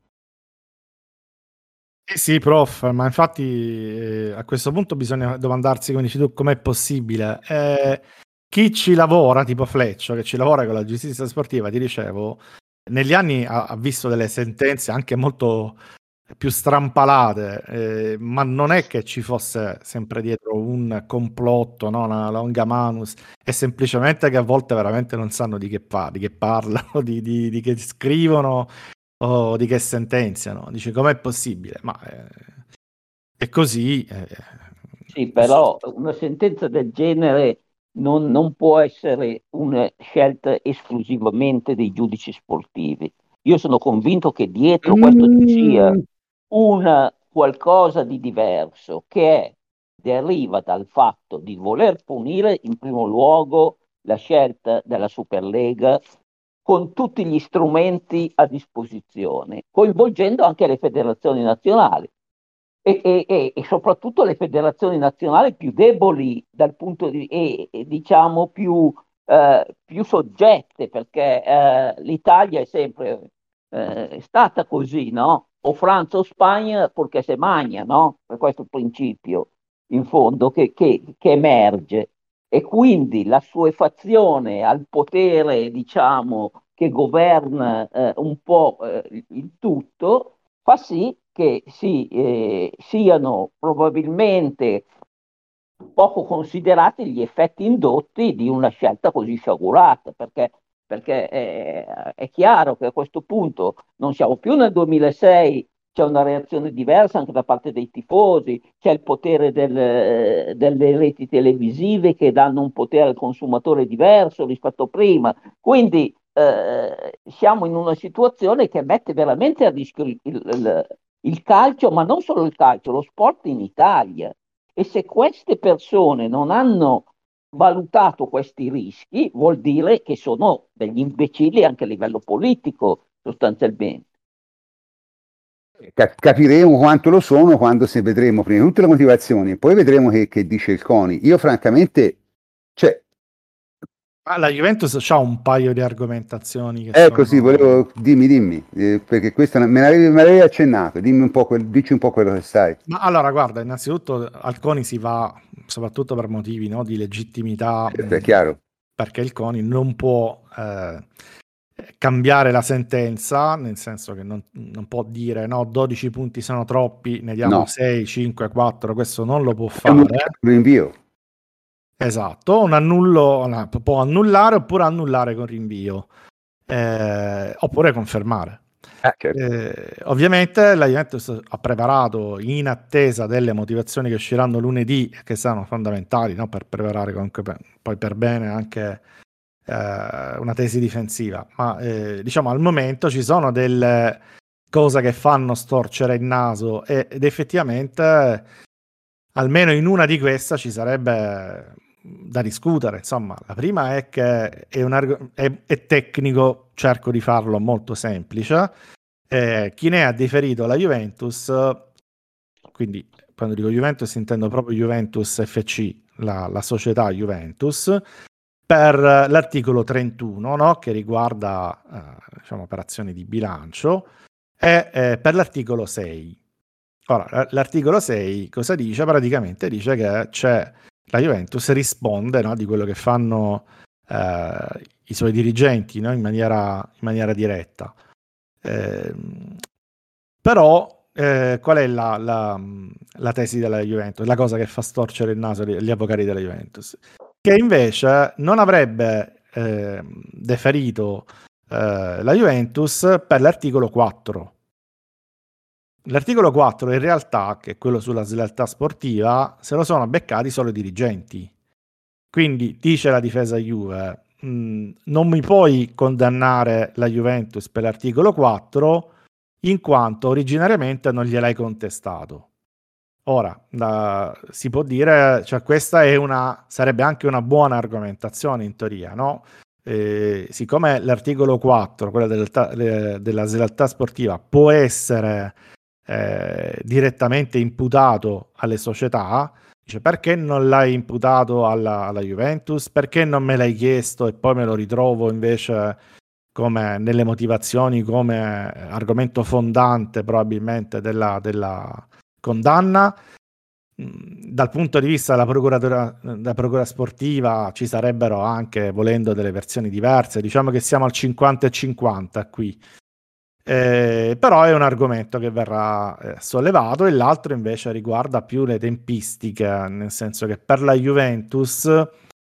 Sì, sì, prof, ma infatti eh, a questo punto bisogna domandarsi, come dici tu, com'è possibile. Eh, chi ci lavora, tipo Fleccio, che ci lavora con la giustizia sportiva, ti dicevo, negli anni ha, ha visto delle sentenze anche molto più strampalate, eh, ma non è che ci fosse sempre dietro un complotto, no? una longa manus, è semplicemente che a volte veramente non sanno di che, pa- di che parlano, di, di, di, che scrivono o di che sentenziano. Dice com'è possibile? Ma eh, è così. Eh, sì, però una sentenza del genere non, non può essere una scelta esclusivamente dei giudici sportivi. Io sono convinto che dietro questo ci sia Una qualcosa di diverso che è- deriva dal fatto di voler punire in primo luogo la scelta della Superlega con tutti gli strumenti a disposizione, coinvolgendo anche le federazioni nazionali e, e- e- soprattutto le federazioni nazionali più deboli dal punto di e, e diciamo più, eh, più soggette, perché eh, l'Italia è sempre eh, stata così, no? O Francia o Spagna, purché se magna, no? Per questo principio, in fondo, che, che- che emerge. E quindi la suefazione al potere, diciamo, che governa eh, un po' eh, il tutto, fa sì che si, eh, siano probabilmente poco considerati gli effetti indotti di una scelta così sciagurata, perché, perché è, è chiaro che a questo punto non siamo più nel 2006, c'è una reazione diversa anche da parte dei tifosi, c'è il potere del- delle reti televisive che danno un potere al consumatore diverso rispetto a prima. Quindi eh, siamo in una situazione che mette veramente a rischio il, il- il calcio, ma non solo il calcio, lo sport in Italia. E se queste persone non hanno valutato questi rischi, vuol dire che sono degli imbecilli anche a livello politico, sostanzialmente. Ca- capiremo quanto lo sono quando se vedremo prima tutte le motivazioni, poi vedremo che, che dice il CONI. Io francamente, cioè, Ma la Juventus ha un paio di argomentazioni che ecco sono... sì, volevo, dimmi, dimmi, eh, perché questo me l'avevi, me l'avevi accennato, dimmi un po' quel, dici un po' quello che sai. Ma allora, guarda, innanzitutto al CONI si va soprattutto per motivi no, di legittimità, Certo, È chiaro. perché il CONI non può eh, cambiare la sentenza, nel senso che non, non può dire no, 12 punti sono troppi, ne diamo No. 6, 5, 4, questo non lo può È un fare. rinvio. Esatto, un annullo una- può annullare oppure annullare con rinvio, eh, oppure confermare. Ah, certo. Eh, ovviamente la Juventus ha preparato in attesa delle motivazioni che usciranno lunedì, che saranno fondamentali no? per preparare comunque per- poi per bene anche eh, una tesi difensiva. Ma eh, diciamo al momento ci sono delle cose che fanno storcere il naso ed effettivamente almeno in una di queste ci sarebbe da discutere. Insomma, la prima è che è, arg- è- è tecnico, cerco di farlo molto semplice. Eh, chi ne ha deferito la Juventus, quindi quando dico Juventus intendo proprio Juventus FC, la, la società Juventus, per l'articolo 31 no? che riguarda eh, diciamo, operazioni di bilancio e eh, per l'articolo 6. Ora, l'articolo 6 cosa dice? Praticamente dice che c'è la Juventus risponde no, di quello che fanno eh, i suoi dirigenti no, in, maniera, in maniera diretta. Ehm, però eh, qual è la, la- la tesi della Juventus? La cosa che fa storcere il naso agli avvocati della Juventus? Che invece non avrebbe ehm, deferito eh, la Juventus per l'articolo 4. L'articolo 4 in realtà, che è quello sulla slealtà sportiva, se lo sono beccati solo i dirigenti. Quindi dice la difesa Juve, "Mm, non mi puoi condannare la Juventus per l'articolo 4 in quanto originariamente non gliel'hai contestato. Ora, la- si può dire, cioè questa è una, sarebbe anche una buona argomentazione in teoria, no? Eh, siccome l'articolo 4, quello le- della slealtà sportiva, può essere eh, direttamente imputato alle società, dice perché non l'hai imputato alla, alla Juventus? Perché non me l'hai chiesto e poi me lo ritrovo invece come nelle motivazioni come argomento fondante probabilmente della, della condanna? Mm, Dal punto di vista della procuratura, della procura sportiva ci sarebbero anche, volendo, delle versioni diverse. Diciamo che siamo al 50 e 50 qui. Eh, però è un argomento che verrà eh, sollevato e l'altro invece riguarda più le tempistiche, nel senso che per la Juventus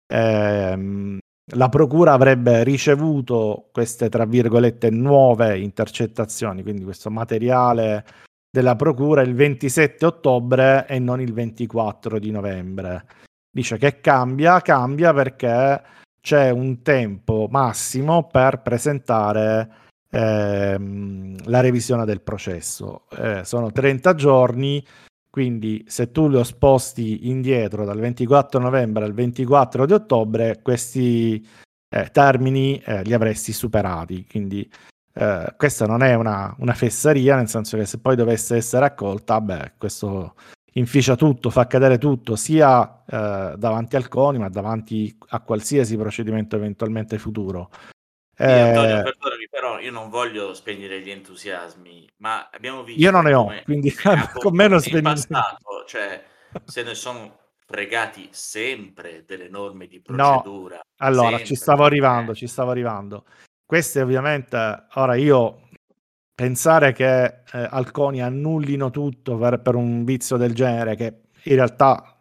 ehm, la procura avrebbe ricevuto queste, tra virgolette, nuove intercettazioni, quindi questo materiale della procura il 27 ottobre e non il 24 di novembre. dice che cambia, cambia perché c'è un tempo massimo per presentare ehm, la revisione del processo. Eh, sono 30 giorni, quindi se tu lo sposti indietro dal 24 novembre al 24 di ottobre, questi eh, termini eh, li avresti superati. Quindi eh, questa non è una, una, fesseria, nel senso che se poi dovesse essere accolta, beh, questo inficia tutto, fa cadere tutto, sia eh, davanti al CONI, ma davanti a qualsiasi procedimento eventualmente futuro. Sì, Antonio, eh, perdonami, però io non voglio spegnere gli entusiasmi, ma abbiamo visto... Io non ne ho, quindi con me non spegnere. passato, cioè, se ne sono fregati sempre delle norme di procedura. No, allora, sempre, ci stavo arrivando, eh. ci stavo arrivando. Queste ovviamente, ora io pensare che eh, Alconi annullino tutto per, per, un vizio del genere, che in realtà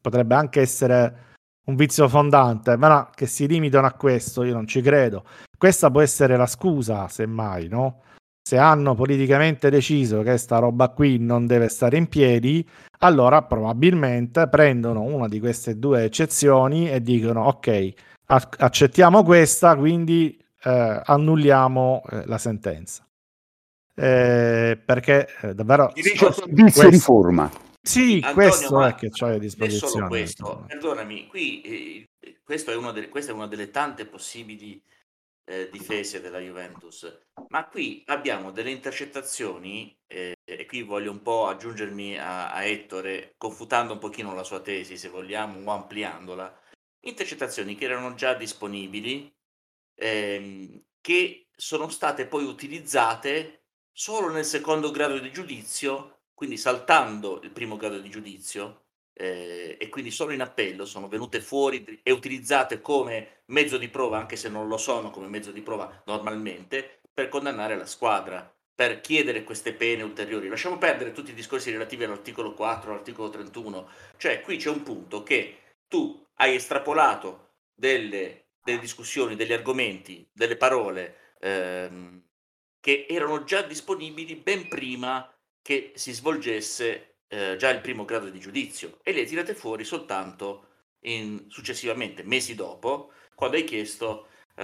potrebbe anche essere un vizio fondante, ma che si limitano a questo, io non ci credo. Questa può essere la scusa, semmai, no? Se hanno politicamente deciso che sta roba qui non deve stare in piedi, allora probabilmente prendono una di queste due eccezioni e dicono ok, accettiamo questa, quindi eh, annulliamo eh, la sentenza eh, perché eh, davvero vizio di forma sì Antonio, questo è che c'è a disposizione questo, perdonami qui eh, questo è de- questa è una delle tante possibili eh, difese della Juventus. Ma qui abbiamo delle intercettazioni eh, e qui voglio un po' aggiungermi a, a Ettore confutando un pochino la sua tesi se vogliamo o ampliandola. Intercettazioni che erano già disponibili ehm, che sono state poi utilizzate solo nel secondo grado di giudizio, quindi saltando il primo grado di giudizio, eh, e quindi solo in appello sono venute fuori e utilizzate come mezzo di prova, anche se non lo sono come mezzo di prova normalmente, per condannare la squadra, per chiedere queste pene ulteriori. Lasciamo perdere tutti i discorsi relativi all'articolo 4, all'articolo 31, cioè qui c'è un punto che tu hai estrapolato delle, delle discussioni, degli argomenti, delle parole ehm, che erano già disponibili ben prima che si svolgesse eh, già il primo grado di giudizio e le hai tirate fuori soltanto in, successivamente, mesi dopo, quando hai chiesto eh,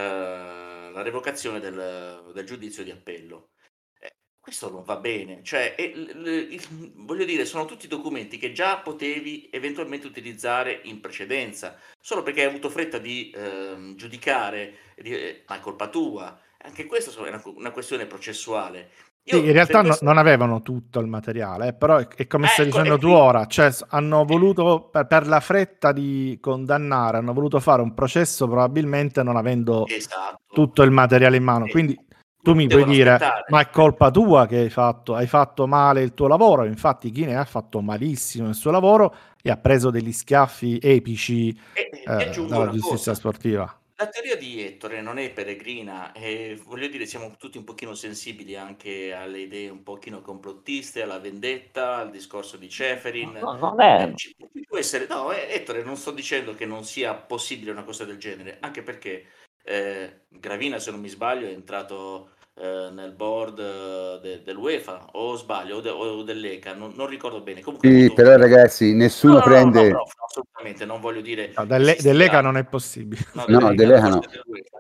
la revocazione del, del, giudizio di appello. Eh, questo non va bene, cioè, il, il, voglio dire, sono tutti documenti che già potevi eventualmente utilizzare in precedenza, solo perché hai avuto fretta di ehm, giudicare, di, eh, ma è colpa tua, anche questa è una, una questione processuale. Io, sì, in realtà questo... non avevano tutto il materiale, eh, però è, è come eh, stai dicendo tu ora, cioè hanno voluto, per, per, la fretta di condannare, hanno voluto fare un processo probabilmente non avendo esatto. tutto il materiale in mano. Quindi tu mi puoi dire, aspettare. ma è colpa tua che hai fatto, hai fatto male il tuo lavoro, infatti Chine ha fatto malissimo il suo lavoro e ha preso degli schiaffi epici e, eh, dalla giustizia cosa. sportiva. La teoria di Ettore non è peregrina e voglio dire siamo tutti un pochino sensibili anche alle idee un pochino complottiste, alla vendetta, al discorso di Ceferin. No, non è. Eh, ci, può essere, no, eh, Ettore non sto dicendo che non sia possibile una cosa del genere, anche perché eh, Gravina se non mi sbaglio è entrato eh, nel board eh, de, dell'UEFA o sbaglio o, de, o dell'ECA non, non, ricordo bene. Comunque, sì, però ragazzi nessuno no, no, prende no, assolutamente non voglio dire no, delle, dell'ECA non è possibile. No, no dell'ECA no.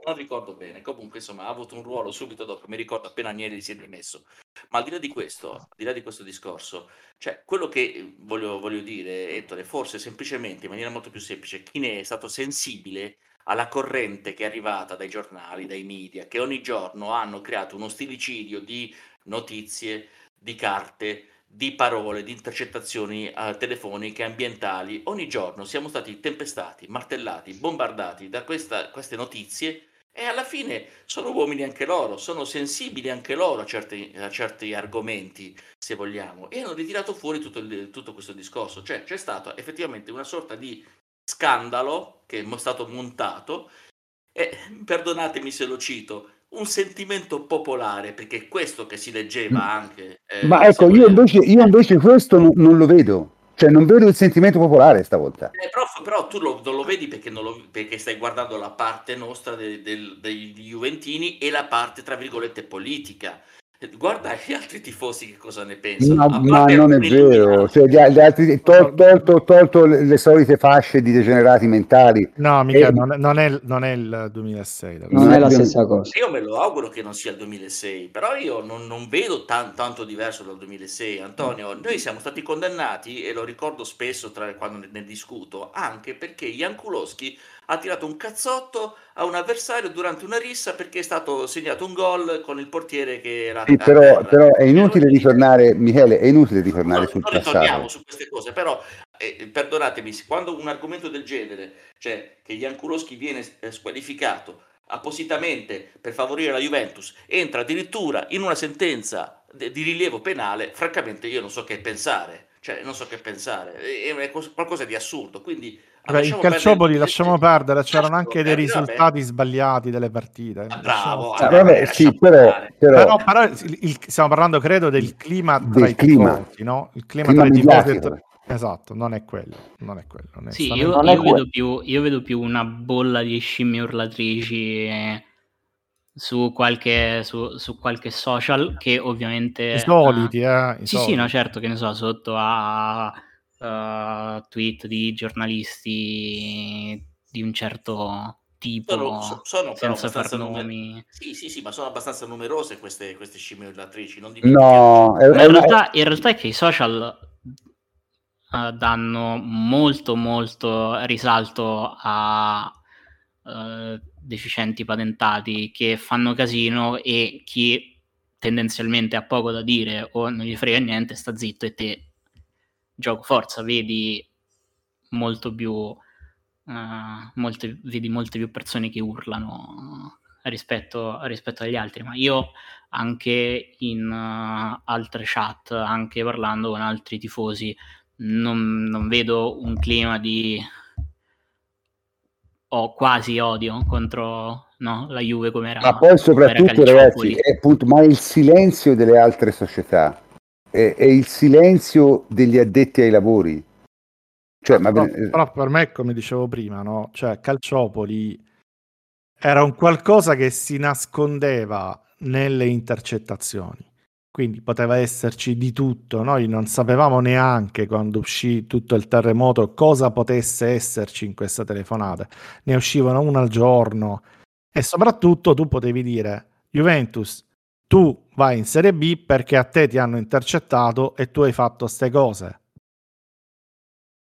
non ricordo bene. Comunque insomma ha avuto un ruolo subito dopo mi ricordo appena Agnelli si è rimesso. Ma al di là di questo al di là di questo discorso cioè quello che voglio, voglio dire Ettore forse semplicemente in maniera molto più semplice chi ne è stato sensibile alla corrente che è arrivata dai giornali, dai media, che ogni giorno hanno creato uno stilicidio di notizie, di carte, di parole, di intercettazioni eh, telefoniche, ambientali. Ogni giorno siamo stati tempestati, martellati, bombardati da questa, queste notizie e alla fine sono uomini anche loro, sono sensibili anche loro a certi, a certi argomenti, se vogliamo, e hanno ritirato fuori tutto, il, tutto questo discorso. Cioè c'è stata effettivamente una sorta di scandalo che è stato montato e perdonatemi se lo cito un sentimento popolare perché è questo che si leggeva mm. anche eh, ma ecco io invece, io invece, questo non, non, lo vedo. Cioè non vedo il sentimento popolare stavolta. Eh, prof, però tu lo, non lo vedi perché, non lo, perché, stai guardando la parte nostra de, de, degli Juventini e la parte tra virgolette politica Guarda gli altri tifosi che cosa ne pensano. Ma, ma non è vero, cioè, gli, gli altri, tol, tolto, tolto le, le, solite fasce di degenerati mentali. No, mica, e... non, non, è, non, è, il 2006. Non è la stessa cosa. Io me lo auguro che non sia il 2006, però io non, non vedo tan, tanto diverso dal 2006. Antonio, noi siamo stati condannati, e lo ricordo spesso tra, quando ne, ne discuto, anche perché Jan Kulowski ha tirato un cazzotto a un avversario durante una rissa perché è stato segnato un gol con il portiere che era sì, però, però, è inutile ritornare Michele è inutile ritornare no, sul non passato. ritorniamo su queste cose però eh, perdonatemi quando un argomento del genere cioè che Jankulowski viene eh, squalificato appositamente per favorire la Juventus entra addirittura in una sentenza di rilievo penale francamente io non so che pensare cioè non so che pensare è qualcosa di assurdo quindi Vabbè, il Calciopoli lasciamo perdere, c'erano anche dei risultati sbagliati delle partite. Ah, bravo, ah, vabbè, sì, però, però, però, però il, il, stiamo parlando, credo, del clima tra del i clima. tifosi, no? Il clima, clima tra i tifosi. Tra... Esatto, non è quello. Non è quello sì, io, non io, vedo più, io, vedo più, una bolla di scimmie urlatrici eh, su, qualche, su, su, qualche, social che ovviamente... I soliti, eh. I sì, soliti. sì, no, certo, che ne so, sotto a uh, tweet di giornalisti di un certo tipo sono, sono senza far nomi numer- sì sì sì ma sono abbastanza numerose queste, queste scimmiollatrici non no è, in, realtà, in realtà è che i social uh, danno molto molto risalto a uh, deficienti patentati che fanno casino e chi tendenzialmente ha poco da dire o non gli frega niente sta zitto e te gioco forza vedi molto più uh, molte, vedi molte più persone che urlano rispetto, rispetto agli altri. Ma io anche in uh, altre chat anche parlando con altri tifosi non, non vedo un clima di o quasi odio contro no, la Juve come era ma poi soprattutto ragazzi è appunto, ma il silenzio delle altre società è, è il silenzio degli addetti ai lavori. Cioè, però, ma... però, per me, come dicevo prima, no? cioè, Calciopoli era un qualcosa che si nascondeva nelle intercettazioni. Quindi poteva esserci di tutto. Noi non sapevamo neanche quando uscì tutto il terremoto cosa potesse esserci in questa telefonata. Ne uscivano una al giorno. E soprattutto tu potevi dire Juventus tu vai in Serie B perché a te ti hanno intercettato e tu hai fatto queste cose.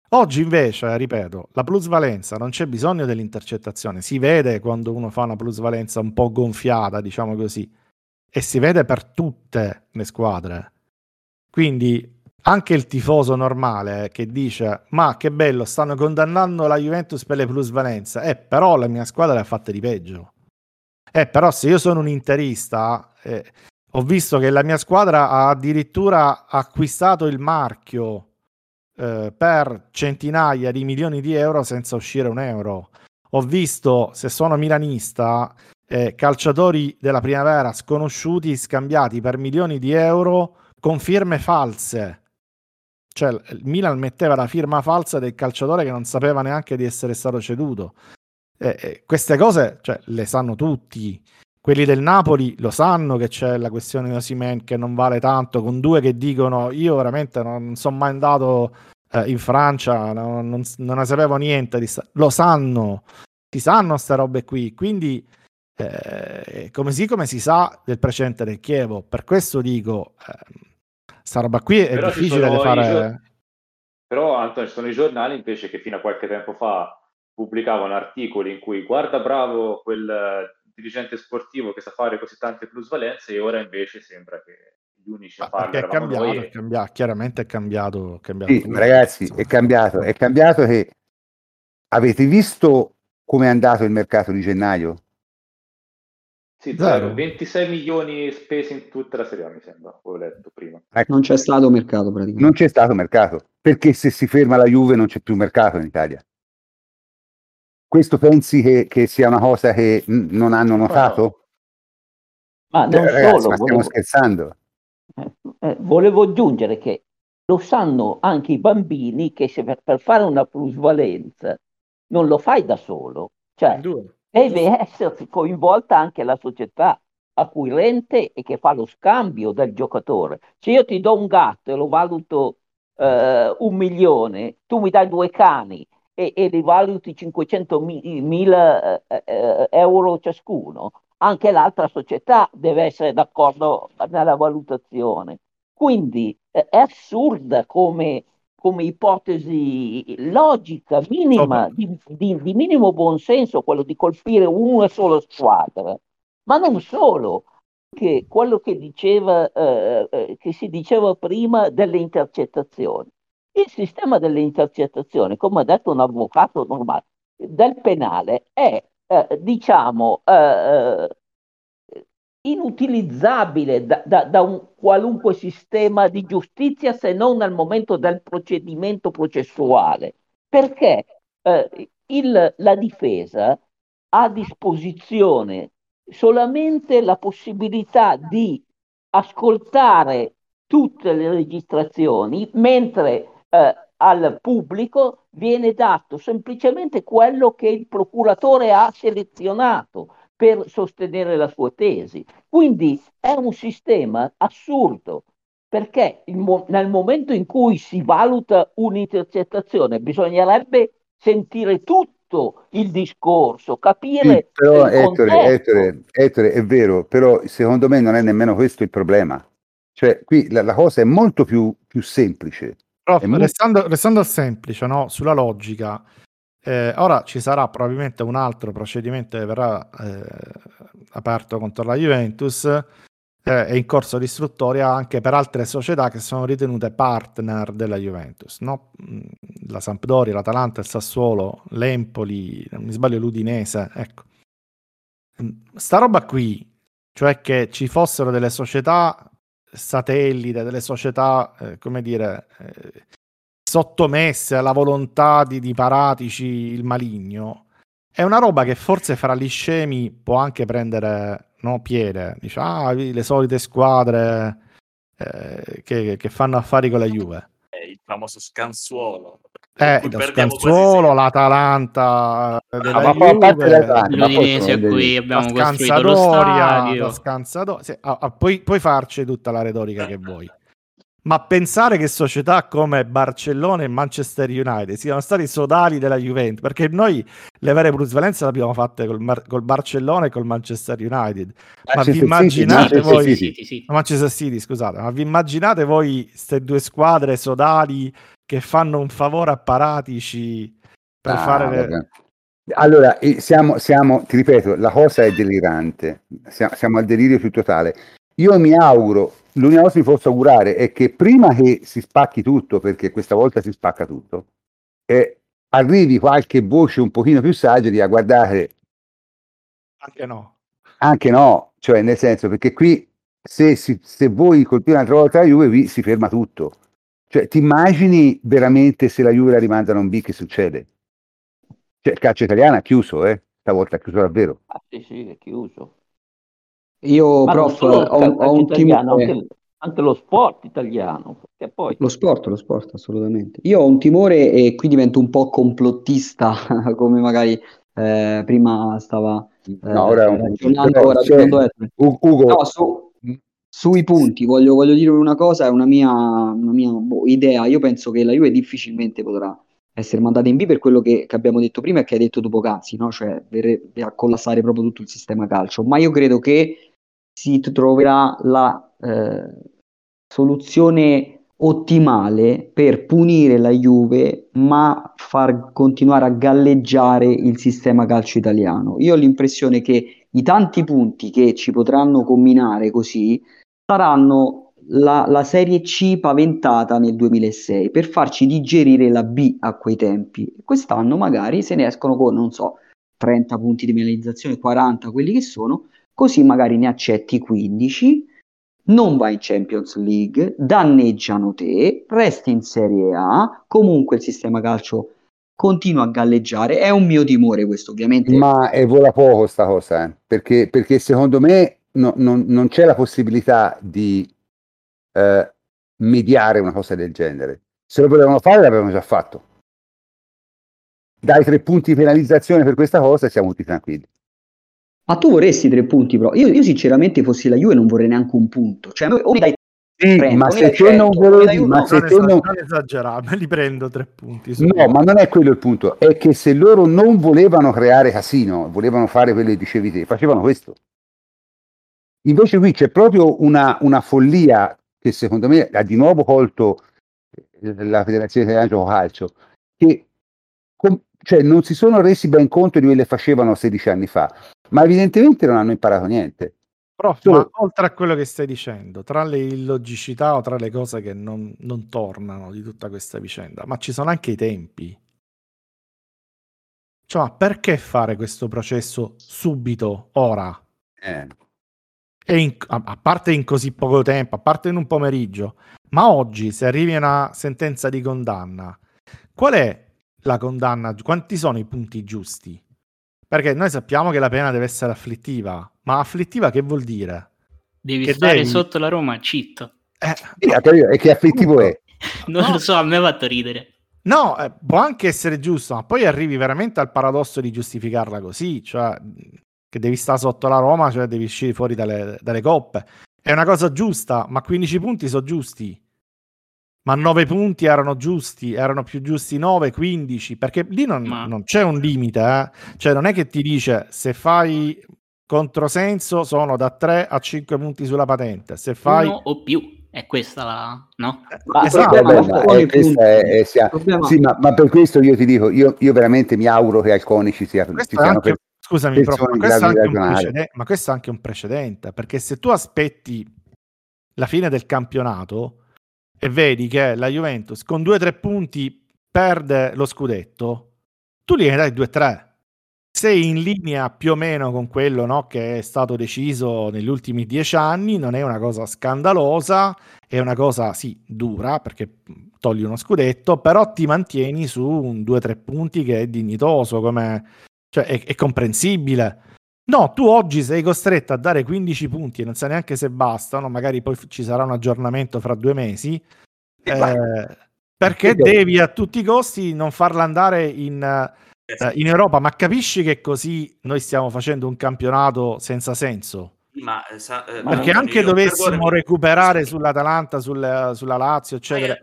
Oggi invece, ripeto, la plusvalenza non c'è bisogno dell'intercettazione, si vede quando uno fa una plusvalenza un po' gonfiata, diciamo così, e si vede per tutte le squadre. Quindi anche il tifoso normale che dice ma che bello, stanno condannando la Juventus per le plusvalenze, eh però la mia squadra le ha fatte di peggio. Eh però se io sono un interista eh, ho visto che la mia squadra ha addirittura acquistato il marchio eh, per centinaia di milioni di euro senza uscire un euro. Ho visto, se sono milanista, eh, calciatori della primavera sconosciuti scambiati per milioni di euro con firme false. Cioè, il Milan metteva la firma falsa del calciatore che non sapeva neanche di essere stato ceduto. Eh, eh, queste cose cioè, le sanno tutti. Quelli del Napoli lo sanno che c'è la questione di Osimen che non vale tanto, con due che dicono io veramente non sono mai andato eh, in Francia, no, non, non, ne sapevo niente, di sta... lo sanno, si sanno queste robe qui, quindi eh, come, si, come si sa del precedente del Chievo, per questo dico, eh, sta roba qui è però difficile da fare... Però Antonio, ci sono i giornali invece che fino a qualche tempo fa pubblicavano articoli in cui guarda bravo quel dirigente sportivo che sa fare così tante plusvalenze e ora invece sembra che gli unici a farlo è cambiato, è cambiato, chiaramente è cambiato, è cambiato sì, ragazzi è cambiato è cambiato che avete visto come è andato il mercato di gennaio sì, zero. 26 milioni spesi in tutta la serie mi sembra, ho letto prima. Ecco. Non c'è stato mercato praticamente. Non c'è stato mercato, perché se si ferma la Juve non c'è più mercato in Italia questo pensi che, che, sia una cosa che non hanno notato? Ma non cioè, ragazzi, solo, ma stiamo volevo, scherzando. Eh, eh, volevo aggiungere che lo sanno anche i bambini che se per, per fare una plusvalenza non lo fai da solo, cioè deve esserci coinvolta anche la società. acquirente e che fa lo scambio del giocatore. Se io ti do un gatto e lo valuto eh, un milione, tu mi dai due cani e, e li valuti 500 mila eh, eh, euro ciascuno, anche l'altra società deve essere d'accordo nella valutazione. Quindi eh, è assurda come, come, ipotesi logica, minima, di, di, di minimo buonsenso, quello di colpire una sola squadra. Ma non solo, che quello che, diceva, eh, eh, che si diceva prima delle intercettazioni. Il sistema delle intercettazioni, come ha detto un avvocato normale, del penale è, eh, diciamo, eh, eh, inutilizzabile da, da, da, un qualunque sistema di giustizia se non nel momento del procedimento processuale, perché eh, il, la difesa ha a disposizione solamente la possibilità di ascoltare tutte le registrazioni, mentre eh, al pubblico viene dato semplicemente quello che il procuratore ha selezionato per sostenere la sua tesi. Quindi è un sistema assurdo, perché mo- nel momento in cui si valuta un'intercettazione bisognerebbe sentire tutto il discorso, capire sì, però Ettore, Ettore, Ettore, è vero, però secondo me non è nemmeno questo il problema. Cioè, qui la, la cosa è molto più, più semplice. Prof, restando, restando, al semplice, no? sulla logica, eh, ora ci sarà probabilmente un altro procedimento che verrà eh, aperto contro la Juventus eh, è in corso di istruttoria anche per altre società che sono ritenute partner della Juventus, no? Mm, la Sampdoria, l'Atalanta, il Sassuolo, l'Empoli, non mi sbaglio l'Udinese, ecco. Mm, sta roba qui, cioè che ci fossero delle società satellite, delle società, eh, come dire, eh, sottomesse alla volontà di, di Paratici, il maligno, è una roba che forse fra gli scemi può anche prendere no, piede. Dice, ah, le solite squadre eh, che, che, fanno affari con la Juve. Il famoso scansuolo. Eh, lo Scanzuolo, l'Atalanta ah, della ma Juve, l'Udinese a cui abbiamo costruito lo stadio. Sì, ah, ah, puoi, puoi farci tutta la retorica che vuoi. Ma pensare che società come Barcellona e Manchester United siano stati sodali della Juventus, perché noi le vere plusvalenze le abbiamo fatte col, Mar- col Barcellona e col Manchester United. Ma vi immaginate City, voi City, City. Manchester City, scusate, ma vi immaginate voi queste due squadre sodali che fanno un favore a Paratici per ah, fare le... Allora, siamo, siamo, ti ripeto, la cosa è delirante, siamo, siamo, al delirio più totale. Io mi auguro, l'unica cosa che mi posso augurare è che prima che si spacchi tutto, perché questa volta si spacca tutto, eh, arrivi qualche voce un pochino più saggia di a guardare. Anche no. Anche no, cioè nel senso perché qui se, se, se voi colpite un'altra volta la Juve, vi si ferma tutto cioè, ti immagini veramente se la Juve la rimanda a un B che succede? Cioè, il calcio italiano ha chiuso, eh? Stavolta ha chiuso davvero. Ah, sì, sì, è chiuso. Io, Ma prof, ho, ho un italiano, timore... Anche, anche, lo sport italiano. Poi... Lo sport, lo sport, assolutamente. Io ho un timore e qui divento un po' complottista, come magari eh, prima stava... Eh, no, ora è un... Ragionando, ora, Ugo, no, su, sui punti, voglio, voglio dire una cosa, è una mia, una mia boh, idea. Io penso che la Juve difficilmente potrà essere mandata in B per quello che, che abbiamo detto prima e che hai detto tu poc'anzi, no? cioè verrebbe a collassare proprio tutto il sistema calcio. Ma io credo che si troverà la eh, soluzione ottimale per punire la Juve ma far continuare a galleggiare il sistema calcio italiano. Io ho l'impressione che i tanti punti che ci potranno combinare così saranno la, la Serie C paventata nel 2006 per farci digerire la B a quei tempi. Quest'anno magari se ne escono con, non so, 30 punti di penalizzazione, 40 quelli che sono, così magari ne accetti 15, non vai in Champions League, danneggiano te, resti in Serie A, comunque il sistema calcio continua a galleggiare, è un mio timore questo ovviamente. Ma e vola poco sta cosa, eh? perché, perché secondo me no, non, non, c'è la possibilità di eh, mediare una cosa del genere. Se lo volevano fare, l'avevano già fatto. Dai tre punti di penalizzazione per questa cosa e siamo tutti tranquilli. Ma tu vorresti tre punti, però. Io, io sinceramente fossi la Juve non vorrei neanche un punto. Cioè, o mi dai sì, 30, ma se te non volevi, ma se te non... non esagerare, me li prendo tre punti. No, ma non è quello il punto, è che se loro non volevano creare casino, volevano fare quello che dicevi te, facevano questo. Invece qui c'è proprio una, una follia che secondo me ha di nuovo colto eh, la Federazione Italiana Gioco Calcio, che com- cioè, non si sono resi ben conto di quello che facevano 16 anni fa, ma evidentemente non hanno imparato niente. Prof, Solo... oltre a quello che stai dicendo, tra le illogicità o tra le cose che non, non tornano di tutta questa vicenda, ma ci sono anche i tempi. Cioè, perché fare questo processo subito, ora? Eh. In, a, a, parte in così poco tempo, a parte in un pomeriggio, ma oggi se arrivi a una sentenza di condanna, qual è la condanna? Quanti sono i punti giusti? Perché noi sappiamo che la pena deve essere afflittiva, ma afflittiva che vuol dire? Devi che stare devi... sotto la Roma, cheat. Eh, no. E che afflittivo è? Non no. lo so, a me ha fatto ridere. No, eh, può anche essere giusto, ma poi arrivi veramente al paradosso di giustificarla così, cioè che devi stare sotto la Roma, cioè devi uscire fuori dalle, dalle coppe. È una cosa giusta, ma 15 punti sono giusti ma 9 punti erano giusti, erano più giusti 9, 15, perché lì non, ma... non c'è un limite, eh? cioè non è che ti dice se fai controsenso sono da 3 a 5 punti sulla patente, se fai... Uno o più, è questa la... no? Ma, esatto, ma, è, è, è, sia... sì, ma, ma, per questo io ti dico, io, io veramente mi auguro che Alconi ci sia... Ci siano anche, per... Scusami, però, ma, questo ma questo è anche un precedente, perché se tu aspetti la fine del campionato e vedi che la Juventus con 2-3 punti perde lo scudetto, tu gli dai 2-3. Sei in linea più o meno con quello no, che è stato deciso negli ultimi dieci anni, non è una cosa scandalosa, è una cosa sì dura perché togli uno scudetto, però ti mantieni su un 2-3 punti che è dignitoso, come, cioè è, è comprensibile. No, tu oggi sei costretto a dare 15 punti e non sai neanche se bastano, magari poi ci sarà un aggiornamento fra due mesi, eh, perché devi a tutti i costi non farla andare in, eh, in, Europa. Ma capisci che così noi stiamo facendo un campionato senza senso? Ma, eh, sa, eh, perché anche dovessimo recuperare sull'Atalanta, sul, sulla Lazio, eccetera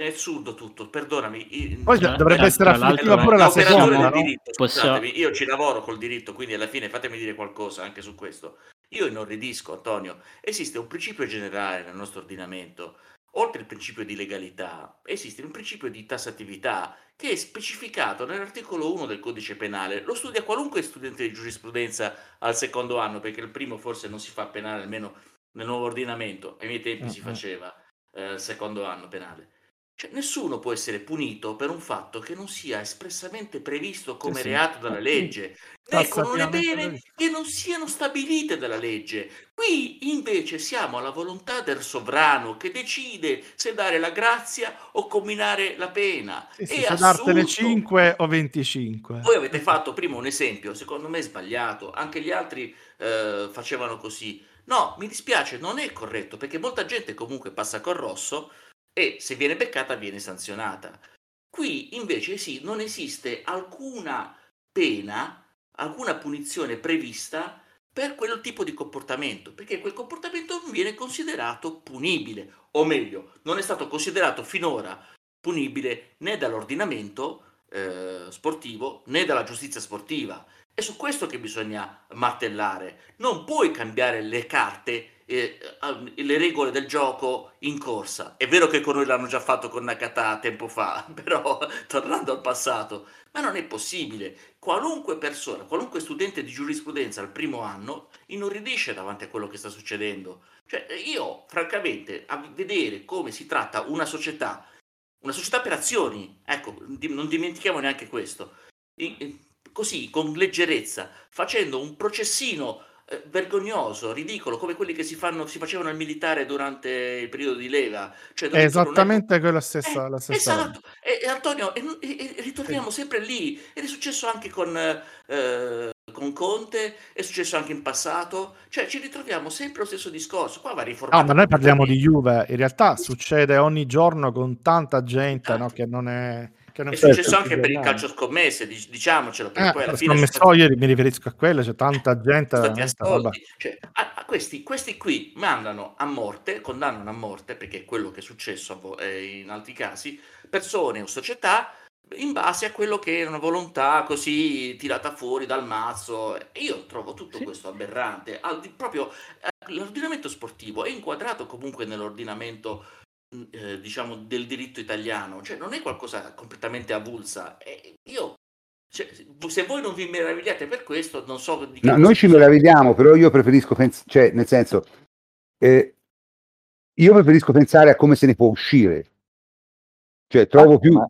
è assurdo tutto, perdonami. Poi cioè, dovrebbe essere afflittiva pure la seconda. No? Diritto, Posso... Io ci lavoro col diritto, quindi alla fine fatemi dire qualcosa anche su questo. Io inorridisco, Antonio. Esiste un principio generale nel nostro ordinamento. Oltre il principio di legalità, esiste un principio di tassatività che è specificato nell'articolo 1 del codice penale. Lo studia qualunque studente di giurisprudenza al secondo anno, perché il primo forse non si fa penale, almeno nel nuovo ordinamento. Ai miei tempi uh-huh. si faceva eh, secondo anno penale. Cioè, nessuno può essere punito per un fatto che non sia espressamente previsto come sì, reato dalla legge, né con le pene che non siano stabilite dalla legge. Qui invece siamo alla volontà del sovrano che decide se dare la grazia o combinare la pena. Sì, sì, se dartene 5 o 25. Voi avete fatto prima un esempio, secondo me sbagliato, anche gli altri eh, facevano così. No, mi dispiace, non è corretto perché molta gente comunque passa col rosso e se viene beccata viene sanzionata. Qui invece sì, non esiste alcuna pena, alcuna punizione prevista per quel tipo di comportamento, perché quel comportamento non viene considerato punibile, o meglio, non è stato considerato finora punibile né dall'ordinamento eh, sportivo né dalla giustizia sportiva. È su questo che bisogna martellare. Non puoi cambiare le carte eh, le regole del gioco in corsa. È vero che con noi l'hanno già fatto con Nakata tempo fa, però tornando al passato, ma non è possibile. Qualunque persona, qualunque studente di giurisprudenza al primo anno inorridisce davanti a quello che sta succedendo. Cioè, io, francamente, a vedere come si tratta una società, una società per azioni, ecco, non dimentichiamo neanche questo, così, con leggerezza, facendo un processino eh, vergognoso, ridicolo, come quelli che si, fanno, si facevano al militare durante il periodo di leva. Cioè è esattamente è... quella stessa, eh, la stessa esatto. E, e, Antonio, e, e, ritorniamo sì. sempre lì. Ed è successo anche con, eh, con Conte, è successo anche in passato. Cioè ci ritroviamo sempre lo stesso discorso. Qua va riformato. No, ma noi parliamo di Juve. In realtà succede ogni giorno con tanta gente no, esatto. che non è Che è successo anche per il calcio scommesse, diciamocelo. Perché eh, poi alla fine stati... mi riferisco a quello, c'è tanta gente. Cioè, a, a questi, questi, qui mandano a morte, condannano a morte, perché è quello che è successo in altri casi, persone o società in base a quello che è una volontà così tirata fuori dal mazzo. Io trovo tutto sì. questo aberrante. Al, proprio eh, l'ordinamento sportivo è inquadrato comunque nell'ordinamento eh, diciamo del diritto italiano, cioè non è qualcosa completamente avulsa. E io cioè, se voi non vi meravigliate per questo, non so di che no, Noi ci meravigliamo, però io preferisco pensare, cioè, nel senso, eh, io preferisco pensare a come se ne può uscire. Cioè, trovo ah, più, ma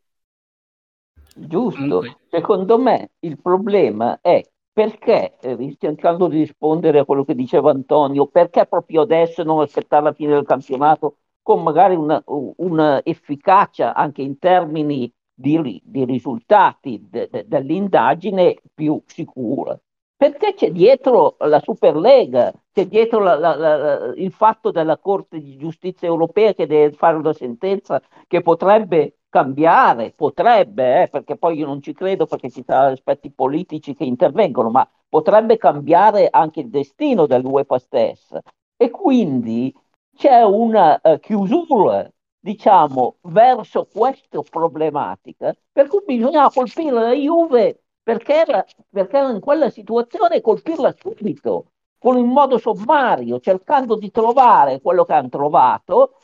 Giusto, secondo me il problema è perché, eh, cercando di rispondere a quello che diceva Antonio, perché proprio adesso non aspettare la fine del campionato con magari una, una efficacia anche in termini di, di risultati de, de, dell'indagine più sicura? Perché c'è dietro la Superlega, c'è dietro la, la, la, il fatto della Corte di Giustizia europea che deve fare una sentenza che potrebbe cambiare, potrebbe, eh, perché poi io non ci credo perché ci saranno aspetti politici che intervengono, ma potrebbe cambiare anche il destino dell'UEFA stessa. E quindi c'è una uh, chiusura, diciamo, verso questa problematica, per cui bisogna colpire la Juve perché era, perché era in quella situazione e colpirla subito, con un modo sommario, cercando di trovare quello che hanno trovato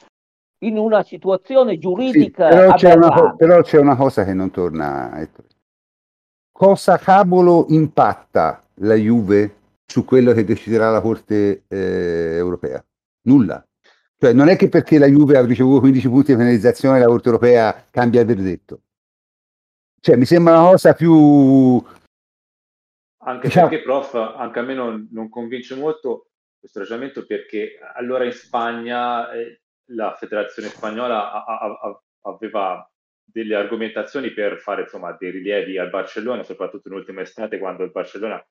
in una situazione giuridica. Sì, però, c'è una, però, c'è una, cosa che non torna. Cosa cavolo impatta la Juve su quello che deciderà la Corte eh, europea? Nulla. Cioè, non è che perché la Juve ha ricevuto 15 punti di penalizzazione la Corte europea cambia il verdetto. Cioè, mi sembra una cosa più... Anche diciamo... perché, prof, anche a me non, non convince molto questo ragionamento perché allora in Spagna eh, la federazione spagnola a, a, aveva delle argomentazioni per fare insomma, dei rilievi al Barcellona, soprattutto in ultima estate, quando il Barcellona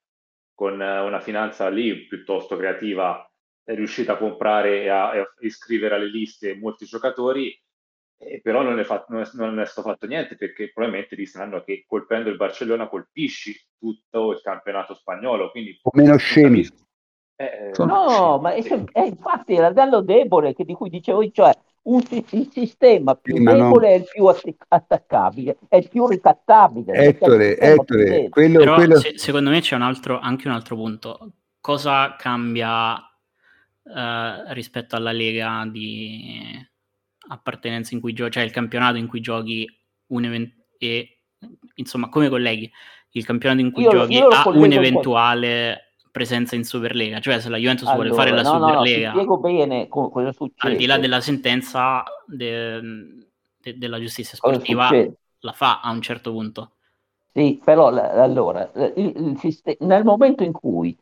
con una finanza lì piuttosto creativa è riuscita a comprare e a, a iscrivere alle liste molti giocatori, eh, però non è, fatto, non, è, non è, stato fatto niente perché probabilmente lì sanno che colpendo il Barcellona colpisci tutto il campionato spagnolo. Quindi, o meno scemi. Eh, no, ma è, è infatti il ladello debole che, di cui dicevo, cioè un, il sistema più sì, debole no. è il più attaccabile, è il più ricattabile. Ettore, Ettore, quello, Però, quello... Se, secondo me c'è un altro, anche un altro punto. Cosa cambia uh, rispetto alla lega di appartenenza in cui giochi, cioè il campionato in cui giochi un evento e insomma come colleghi il campionato in cui io, giochi io ha un eventuale presenza in Superlega, cioè se la Juventus allora, vuole fare la no, Superlega, no, spiego bene cosa succede. Al di là della sentenza de, de, della giustizia sportiva, la fa a un certo punto. Sì, però allora, il, il nel momento in cui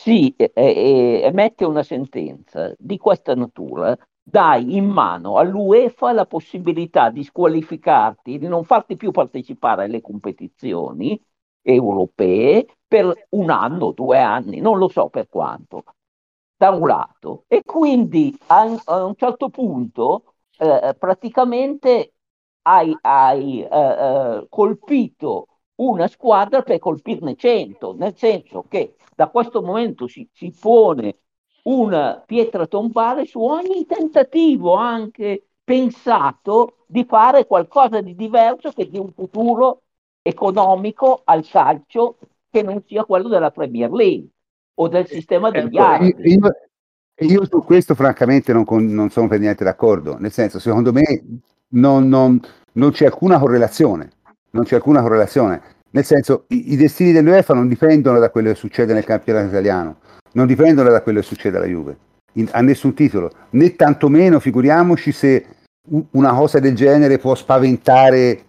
si eh, eh, emette una sentenza di questa natura, dai in mano all'UEFA la possibilità di squalificarti, di non farti più partecipare alle competizioni europee per un anno, due anni, non lo so per quanto, da un lato. E quindi a, a un certo punto eh, praticamente hai, hai eh, eh colpito una squadra per colpirne cento, nel senso che da questo momento si, si pone una pietra tombale su ogni tentativo anche pensato di fare qualcosa di diverso che di un futuro economico al calcio che non sia quello della Premier League o del sistema degli ecco, altri. Io, io, su questo francamente non, non, sono per niente d'accordo, nel senso secondo me non, non, non c'è alcuna correlazione, non c'è alcuna correlazione. Nel senso, i, i destini dell'UEFA non dipendono da quello che succede nel campionato italiano, non dipendono da quello che succede alla Juve, in, a nessun titolo, né tantomeno figuriamoci se una cosa del genere può spaventare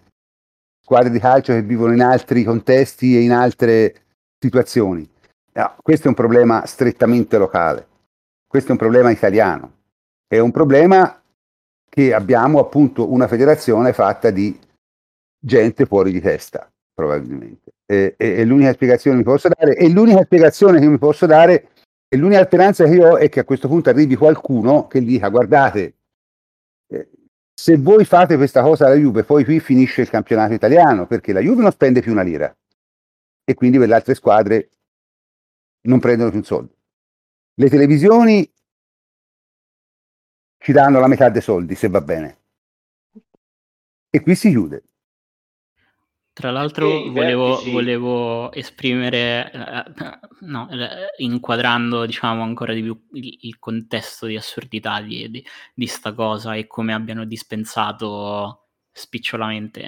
squadre di calcio che vivono in altri contesti e in altre situazioni. No, questo è un problema strettamente locale, questo è un problema italiano, è un problema che abbiamo appunto una federazione fatta di gente fuori di testa, probabilmente. E, e, e l'unica spiegazione che mi posso dare, e l'unica spiegazione che mi posso dare, e l'unica speranza che ho è che a questo punto arrivi qualcuno che dica guardate, eh, se voi fate questa cosa alla Juve, poi qui finisce il campionato italiano, perché la Juve non spende più una lira e quindi per le altre squadre non prendono più un soldo. Le televisioni ci danno la metà dei soldi, se va bene. E qui si chiude. Tra l'altro volevo, volevo, esprimere, eh, no, eh, inquadrando diciamo ancora di più il, il contesto di assurdità di, di, di, sta cosa e come abbiano dispensato spicciolamente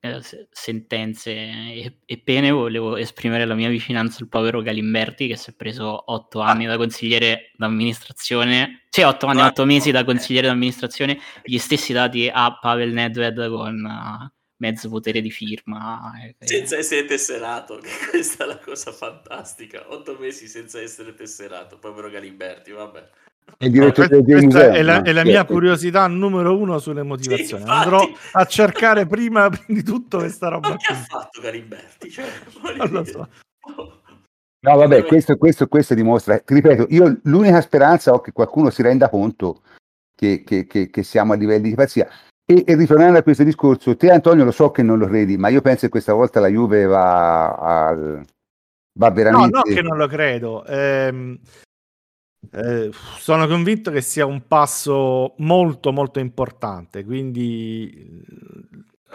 eh, eh sentenze e, e, pene, volevo esprimere la mia vicinanza al povero Galimberti che si è preso otto anni da consigliere d'amministrazione, cioè otto anni, otto mesi da consigliere d'amministrazione, gli stessi dati a Pavel Nedved con... Uh, mezzo potere di firma. Eh, senza essere tesserato, che questa è la cosa fantastica. Otto mesi senza essere tesserato, povero Galimberti, vabbè. È, no, questa, questa è, la, è la mia curiosità numero uno sulle motivazioni. Sì, Andrò a cercare prima di tutto questa roba. Ma che ha fatto Galimberti? Cioè, non lo so. No, vabbè, questo, questo, questo, dimostra, ti ripeto, io l'unica speranza ho che qualcuno si renda conto che, che, che, che siamo a livelli di pazzia. E, e, ritornando a questo discorso, te Antonio lo so che non lo credi, ma io penso che questa volta la Juve va, a, va veramente... No, no che non lo credo. Eh, eh, sono convinto che sia un passo molto molto importante, quindi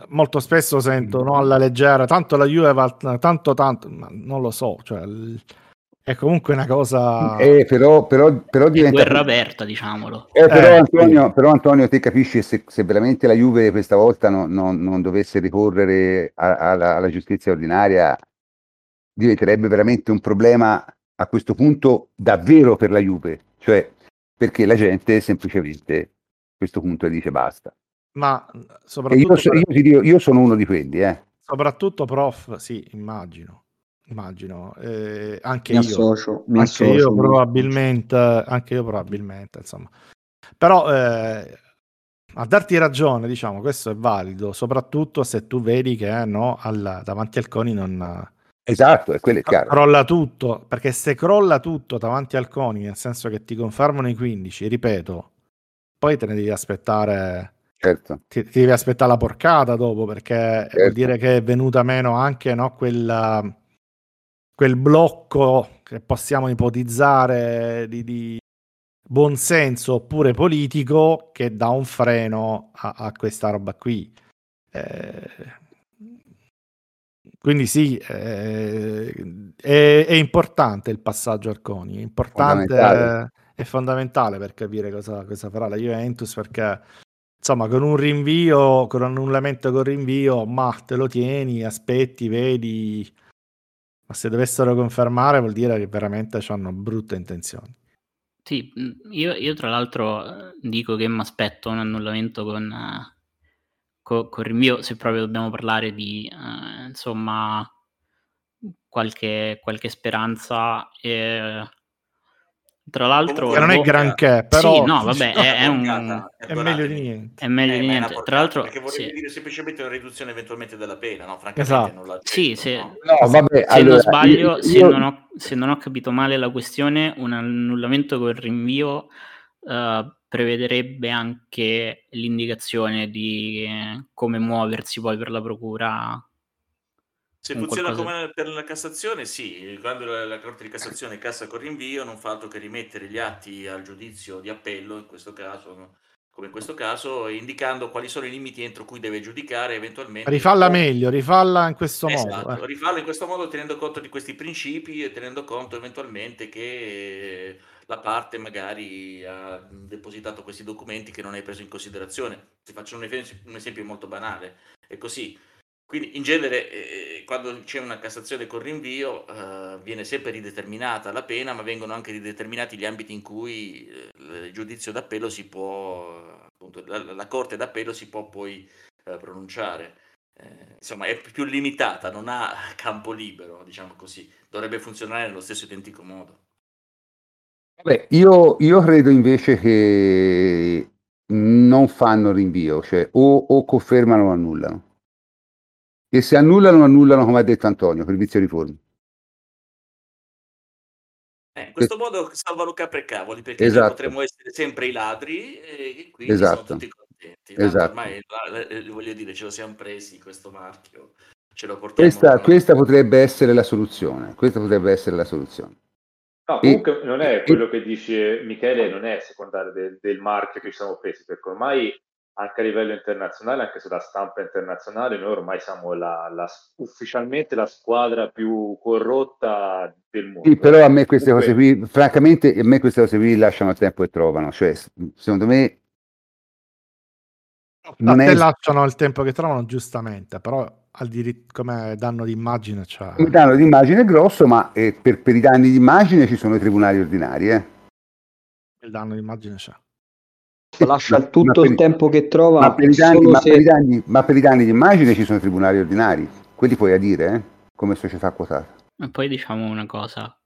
molto spesso sento no, alla leggera, tanto la Juve va, tanto tanto, ma non lo so, cioè, è comunque una cosa. Eh, però, però, però diventa. guerra aperta, diciamolo. Eh, però, eh, Antonio, sì. però, Antonio, te capisci se, se, veramente la Juve questa volta no, no, non dovesse ricorrere a, a, alla, alla giustizia ordinaria, diventerebbe veramente un problema a questo punto davvero per la Juve. Cioè, perché la gente semplicemente a questo punto dice basta. Ma soprattutto. Io, per... io, io, sono uno di quelli, eh. Soprattutto, prof, sì, immagino immagino. Eh, anche mi io, associo, mi anche associo, io probabilmente, anche io probabilmente, insomma. Però eh, a darti ragione, diciamo, questo è valido, soprattutto se tu vedi che no, al, davanti al CONI non... Esatto, è quello è chiaro. Crolla tutto, perché se crolla tutto davanti al CONI, nel senso che ti confermano i 15, ripeto, poi te ne devi aspettare... Certo. Ti, ti devi aspettare la porcata dopo, perché certo. vuol dire che è venuta meno anche no, quella quel blocco che possiamo ipotizzare di, di buonsenso oppure politico che dà un freno a, a questa roba qui. Eh, quindi sì, eh, è, è, importante il passaggio al CONI, è importante, fondamentale. è fondamentale per capire cosa, cosa, farà la Juventus perché insomma con un rinvio, con un annullamento con rinvio, ma te lo tieni, aspetti, vedi, ma se dovessero confermare vuol dire che veramente hanno brutte intenzioni. Sì, io, io tra l'altro eh, dico che mi aspetto un annullamento con, uh, co- con, rinvio, se proprio dobbiamo parlare di, uh, insomma, qualche, qualche speranza. E, tra l'altro, che non è granché, però sì, no, vabbè, è, è, un... è meglio di niente. È meglio eh, di niente. Tra l'altro, perché vorrei sì. dire semplicemente una riduzione eventualmente della pena, no? Francamente, esatto. non la sì, se, no? no, vabbè, se allora, non sbaglio, io, se, Non ho, se, Non ho, capito male la questione, un annullamento col rinvio uh, prevederebbe anche l'indicazione di come muoversi poi per la procura se funziona qualcosa... come per la Cassazione, sì, quando la, la Corte di Cassazione cassa con rinvio non fa altro che rimettere gli atti al giudizio di appello, in questo caso, come in questo caso, indicando quali sono i limiti entro cui deve giudicare eventualmente. Rifalla meglio, rifalla in questo esatto, modo. Eh. Rifalla in questo modo tenendo conto di questi principi e tenendo conto eventualmente che la parte magari ha depositato questi documenti che non hai preso in considerazione. Ti faccio un esempio, un esempio molto banale. È così quindi in genere eh, quando c'è una Cassazione con rinvio eh, viene sempre rideterminata la pena, ma vengono anche rideterminati gli ambiti in cui eh, il giudizio d'appello si può, appunto, la, la Corte d'appello si può poi eh, pronunciare. Eh, insomma, è più limitata, non ha campo libero, diciamo così. Dovrebbe funzionare nello stesso identico modo. Vabbè, io, io credo invece che non fanno rinvio, cioè o, o confermano o annullano e se annullano, annullano come ha detto Antonio, per vizio riforme. Eh, in questo modo salvano capre e cavoli, perché esatto. potremmo essere sempre i ladri e quindi esatto. sono tutti contenti. Esatto. Ormai, voglio dire, ce lo siamo presi questo marchio. Ce lo portiamo questa, questa potrebbe essere la soluzione. Questa potrebbe essere la soluzione. No, comunque e, non è quello e, che dice Michele, non è secondario del, del marchio che ci siamo presi, perché ormai anche a livello internazionale, anche sulla stampa internazionale, noi ormai siamo la, la, ufficialmente la squadra più corrotta del mondo. Sì, però a me queste cose qui, francamente, a me queste cose qui lasciano il tempo e trovano. Cioè, secondo me... Non a è... lasciano il tempo che trovano, giustamente, però al diritto, come danno di immagine c'è... Come danno di immagine è grosso, ma eh, per, per, i danni di immagine ci sono i tribunali ordinari. Eh. Il danno di immagine c'è lascia tutto ma il tempo che trova. Ma per, danni, ma, se... per danni, ma per, i danni, di immagine ci sono i tribunali ordinari, quelli puoi a dire, eh? come società quotata. E poi diciamo una cosa,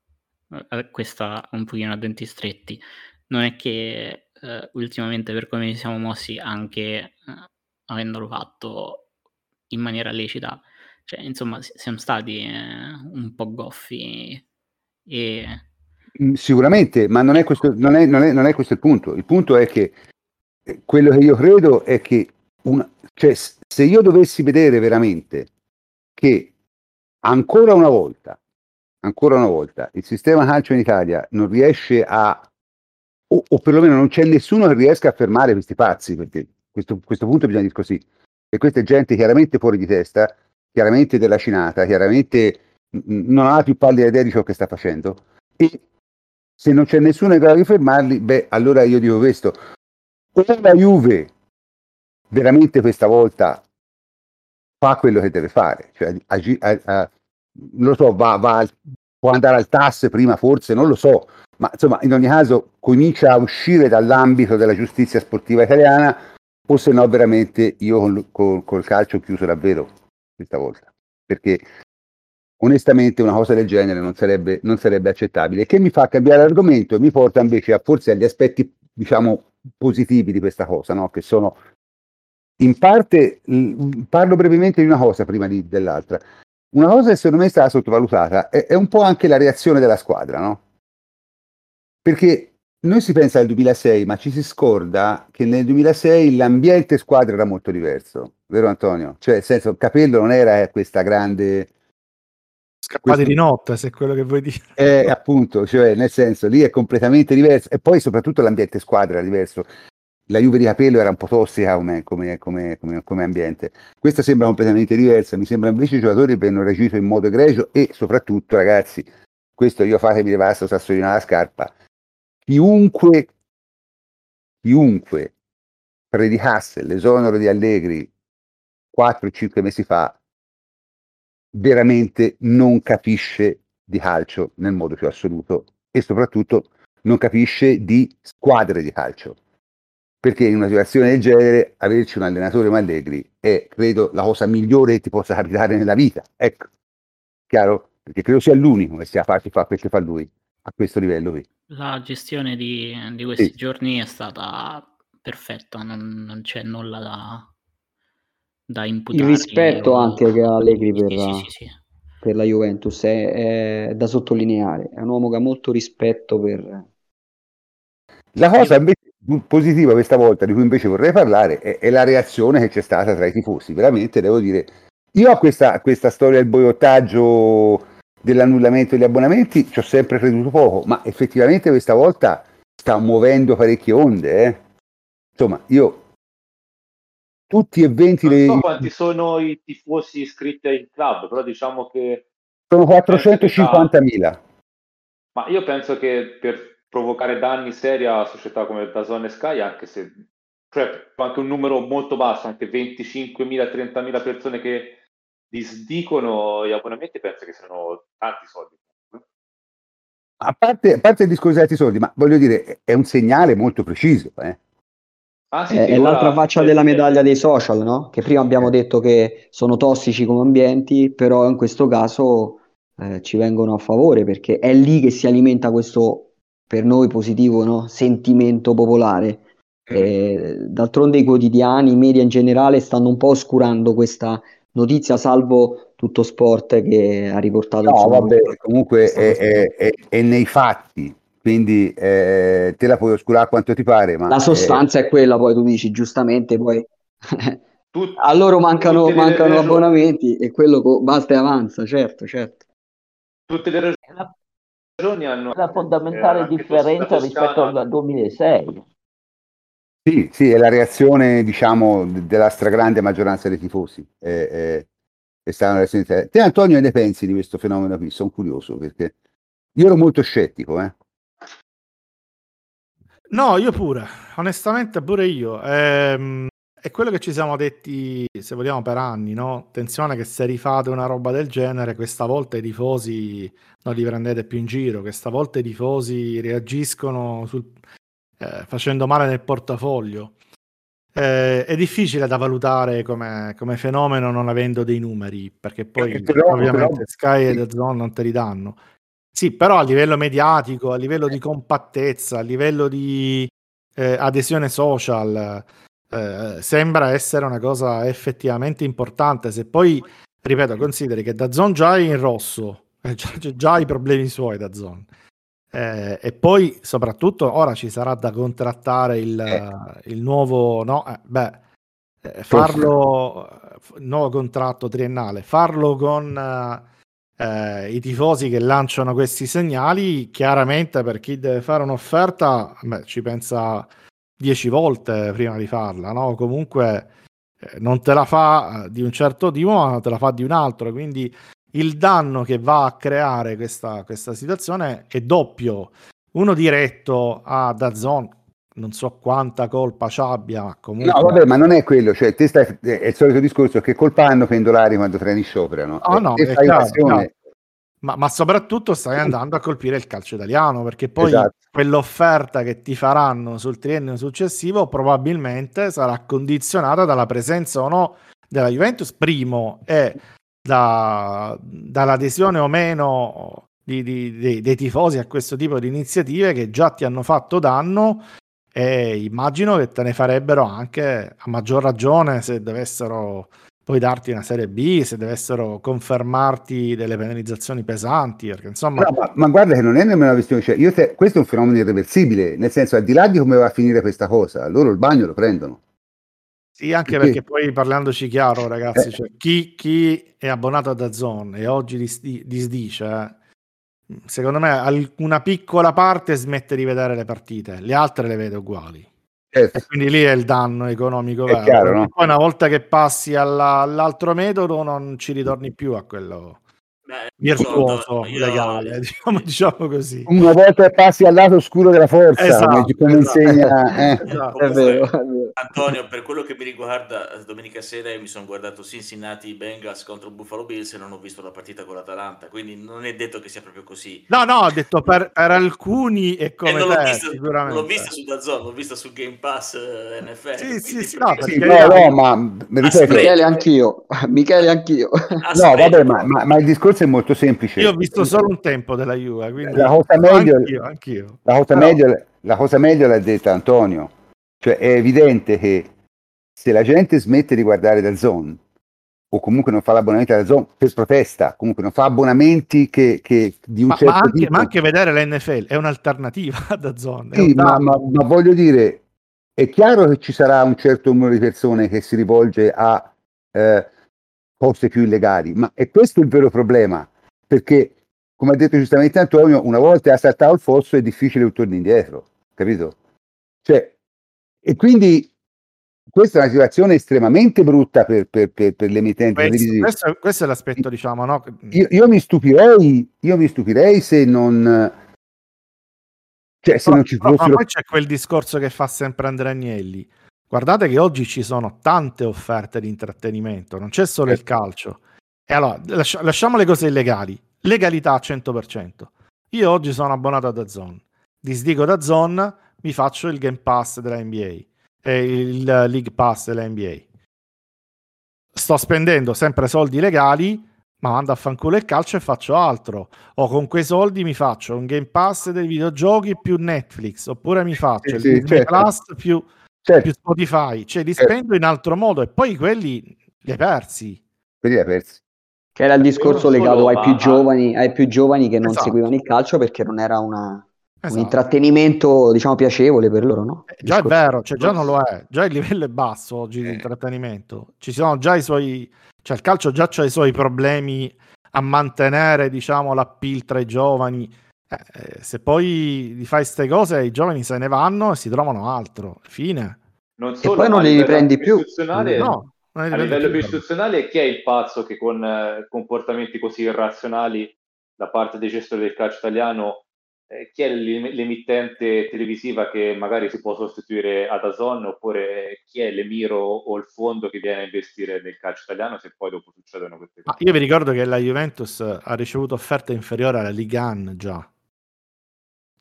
eh, questa un pochino a denti stretti, non è che eh, ultimamente per come ci siamo mossi, anche eh, avendolo fatto in maniera lecita, cioè insomma siamo stati eh, un po' goffi e... Mm, sicuramente, ma non è, questo, non, è, non, è, non è questo il punto. Il punto è che quello che io credo è che una, cioè, se io dovessi vedere veramente che ancora una volta, ancora una volta, il sistema calcio in Italia non riesce a, o, o perlomeno non c'è nessuno che riesca a fermare questi pazzi, perché questo, questo punto bisogna dire così, e questa è gente chiaramente fuori di testa, chiaramente della cinata, chiaramente non ha più pallida idea di ciò che sta facendo, e se non c'è nessuno in grado di fermarli, beh, allora io dico questo, o la Juve veramente questa volta fa quello che deve fare, cioè, agi, a, a, non lo so, va, va, può andare al TAS prima forse, non lo so, ma insomma in ogni caso comincia a uscire dall'ambito della giustizia sportiva italiana o se no veramente io col, col, col calcio chiuso davvero questa volta, perché onestamente una cosa del genere non sarebbe, non sarebbe accettabile, che mi fa cambiare argomento e mi porta invece a, forse agli aspetti diciamo positivi di questa cosa, no? che sono in parte, parlo brevemente di una cosa prima di, dell'altra. Una cosa che secondo me è stata sottovalutata è, è un po' anche la reazione della squadra, no? Perché noi si pensa al 2006, ma ci si scorda che nel 2006 l'ambiente squadra era molto diverso, vero Antonio? Cioè, nel senso, Capello non era questa grande... Scappate di notte, se è quello che vuoi dire. Eh, appunto, cioè, nel senso, lì è completamente diverso. E poi soprattutto l'ambiente squadra era diverso la Juve di Capello era un po' tossica come, come, come, come, ambiente. Questa sembra completamente diversa, mi sembra invece i giocatori abbiano reagito in modo egregio e soprattutto, ragazzi, questo io fatemi levare sto sassolino alla scarpa, chiunque, chiunque predicasse l'esonero di Allegri 4-5 mesi fa, veramente non capisce di calcio nel modo più assoluto e soprattutto non capisce di squadre di calcio perché in una situazione del genere averci un allenatore come Allegri è, credo, la cosa migliore che ti possa capitare nella vita. Ecco, chiaro? Perché credo sia l'unico che sia di fare quel che fa lui a questo livello qui. La gestione di, di questi sì. giorni è stata perfetta, non, non c'è nulla da, da imputare. Il rispetto o... anche che ha Allegri per, sì, sì, per la Juventus è, è, da sottolineare, è un uomo che ha molto rispetto per... La cosa invece positiva questa volta, di cui invece vorrei parlare, è, è, la reazione che c'è stata tra i tifosi. Veramente devo dire, io a questa, questa storia del boicottaggio, dell'annullamento degli abbonamenti ci ho sempre creduto poco, ma effettivamente questa volta sta muovendo parecchie onde. Eh. Insomma, io tutti e 20 non so le... quanti sono i tifosi iscritti al club, però diciamo che sono 450.000. Ma io penso che per provocare danni seri a società come Dazon e Sky, anche se cioè, anche un numero molto basso, anche 25.000, 30.000 persone che disdicono gli abbonamenti, penso che siano tanti soldi. A parte, a parte il discorso di soldi, ma voglio dire, è un segnale molto preciso. Eh? Ah, sì, è, sì, è l'altra faccia della medaglia dei social, no? Che prima abbiamo detto che sono tossici come ambienti, però in questo caso eh, ci vengono a favore perché è lì che si alimenta questo per noi positivo no? sentimento popolare. Eh, d'altronde i quotidiani, i media in generale stanno un po' oscurando questa notizia, salvo tutto sport che ha riportato. No, insomma, vabbè, comunque è, è, è, è, nei fatti, quindi eh, te la puoi oscurare quanto ti pare. Ma la sostanza è quella, poi tu dici giustamente, poi Tut- a loro mancano, mancano abbonamenti e quello co- basta e avanza, certo, certo. Tutte le ragioni hanno... La fondamentale eh, differenza rispetto al 2006. Sì, sì, è la reazione, diciamo, della stragrande maggioranza dei tifosi. È, è, è stata Te, Antonio, ne pensi di questo fenomeno qui? Sono curioso perché io ero molto scettico, eh. No, io pure, onestamente pure io. Ehm, è quello che ci siamo detti, se vogliamo, per anni, no? Attenzione che se rifate una roba del genere, questa volta i tifosi non li prendete più in giro, questa volta i tifosi reagiscono sul, eh, facendo male nel portafoglio. Eh, è difficile da valutare come, come, fenomeno non avendo dei numeri, perché poi eh, però, ovviamente però... Sky e The Zone non te li danno. Sì, però a livello mediatico, a livello di compattezza, a livello di eh, adesione social, eh, sembra essere una cosa effettivamente importante. Se poi, ripeto, consideri che da Zone già è in rosso, eh, già, già i problemi suoi da Zone. Eh, e poi, soprattutto, ora ci sarà da contrattare il, eh. il nuovo, no? Eh, beh, eh, farlo, nuovo contratto triennale, farlo con eh, i tifosi che lanciano questi segnali, chiaramente per chi deve fare un'offerta, beh, ci pensa dieci volte prima di farla, no? Comunque eh, non te la fa di un certo tipo, ma te la fa di un altro, quindi il danno che va a creare questa, questa situazione è doppio. Uno diretto a Dazon, non so quanta colpa ci abbia, ma comunque... No, vabbè, ma non è quello, cioè, te stai, è il solito discorso che colpa hanno pendolari quando treni scioperano. Oh, no, è chiaro, no. Ma, ma, soprattutto stai andando a colpire il calcio italiano, perché poi esatto. quell'offerta che ti faranno sul triennio successivo probabilmente sarà condizionata dalla presenza o no della Juventus, primo, e da, dall'adesione o meno di, di, di, dei tifosi a questo tipo di iniziative che già ti hanno fatto danno e immagino che te ne farebbero anche a maggior ragione se dovessero poi darti una serie B, se dovessero confermarti delle penalizzazioni pesanti, perché insomma... No, ma, ma, guarda che non è nemmeno una questione, cioè, te, questo è un fenomeno irreversibile, nel senso al di là di come va a finire questa cosa, loro il bagno lo prendono. Sì, anche perché, perché poi parlandoci chiaro, ragazzi, eh. cioè, chi, chi, è abbonato a Dazon e oggi disdice, eh, secondo me una piccola parte smette di vedere le partite, le altre le vede uguali. Certo. E quindi lì è il danno economico. Chiaro, no? Poi una volta che passi alla, all'altro metodo non ci ritorni più a quello Beh, virtuoso, io... legale, diciamo, diciamo, così. Una volta passi al lato oscuro della forza, esatto, come esatto. insegna... Eh. Esatto. È vero, Antonio, per quello che mi riguarda, domenica sera io mi sono guardato Cincinnati Bengals contro Buffalo Bills e non ho visto la partita con l'Atalanta, quindi non è detto che sia proprio così. No, no, ho detto per, per alcuni e come non te, l'ho vista, sicuramente. L'ho vista su Dazon, l'ho vista su Game Pass eh, NFL. Sì, sì, sì, no, sì, no, no, ma ripeto, Michele anch'io, Michele anch'io. No, vabbè, ma, ma, ma il discorso è molto semplice. Io ho visto solo un tempo della Juve, quindi la cosa meglio, anch'io, anch'io. La, cosa Però... meglio, la cosa meglio l'ha detta Antonio. Cioè è evidente che se la gente smette di guardare da zone o comunque non fa l'abbonamento alla zone per protesta, comunque non fa abbonamenti che, che di un ma, certo ma anche, tipo... ma anche vedere l'NFL è un'alternativa da zone. Sì, ma, ma, ma, voglio dire, è chiaro che ci sarà un certo numero di persone che si rivolge a eh, cose più illegali, ma è questo il vero problema, perché come ha detto giustamente Antonio, una volta ha saltato il fosso è difficile torni indietro, capito? Cioè, e quindi questa è una situazione estremamente brutta per, per, per, per l'emittente questo, questo, questo, è l'aspetto, diciamo, no? Io, io, mi stupirei, io mi stupirei se non... Cioè, se però, non ci fossero... Ma poi c'è quel discorso che fa sempre Andrea Agnelli. Guardate che oggi ci sono tante offerte di intrattenimento, non c'è solo eh. il calcio. E allora, lascia, lasciamo le cose illegali. Legalità al 100%. Io oggi sono abbonato a DAZN. Disdico DAZN, mi faccio il Game Pass della NBA e il League Pass della NBA. Sto spendendo sempre soldi legali, ma mando a fanculo il calcio e faccio altro. O con quei soldi mi faccio un Game Pass dei videogiochi più Netflix, oppure mi faccio sì, il Disney certo. Plus più, certo. più, Spotify. Cioè li certo. spendo in altro modo e poi quelli li hai persi. Quelli li hai persi. Che era il discorso legato ai più, giovani, ai più giovani che non esatto. seguivano il calcio perché non era una, un intrattenimento diciamo piacevole per loro, no? Eh, già è vero, cioè già non lo è, già il livello è basso oggi di Eh. intrattenimento. Ci sono già i suoi, cioè il calcio già c'ha i suoi problemi a mantenere, diciamo, l'appeal tra i giovani. Eh, eh, se poi gli fai queste cose, i giovani se ne vanno e si trovano altro. Fine. Non E solo, poi non li riprendi più. istituzionale- No, non a livello più istituzionale chi è il pazzo che con eh, comportamenti così irrazionali da parte dei gestori del calcio italiano eh, chi è l'em- l'emittente televisiva che magari si può sostituire ad Azon oppure eh, chi è l'emiro o il fondo che viene a investire nel calcio italiano se poi dopo succedono queste Ma cose io vi ricordo che la Juventus ha ricevuto offerte inferiori alla Liga 1 già.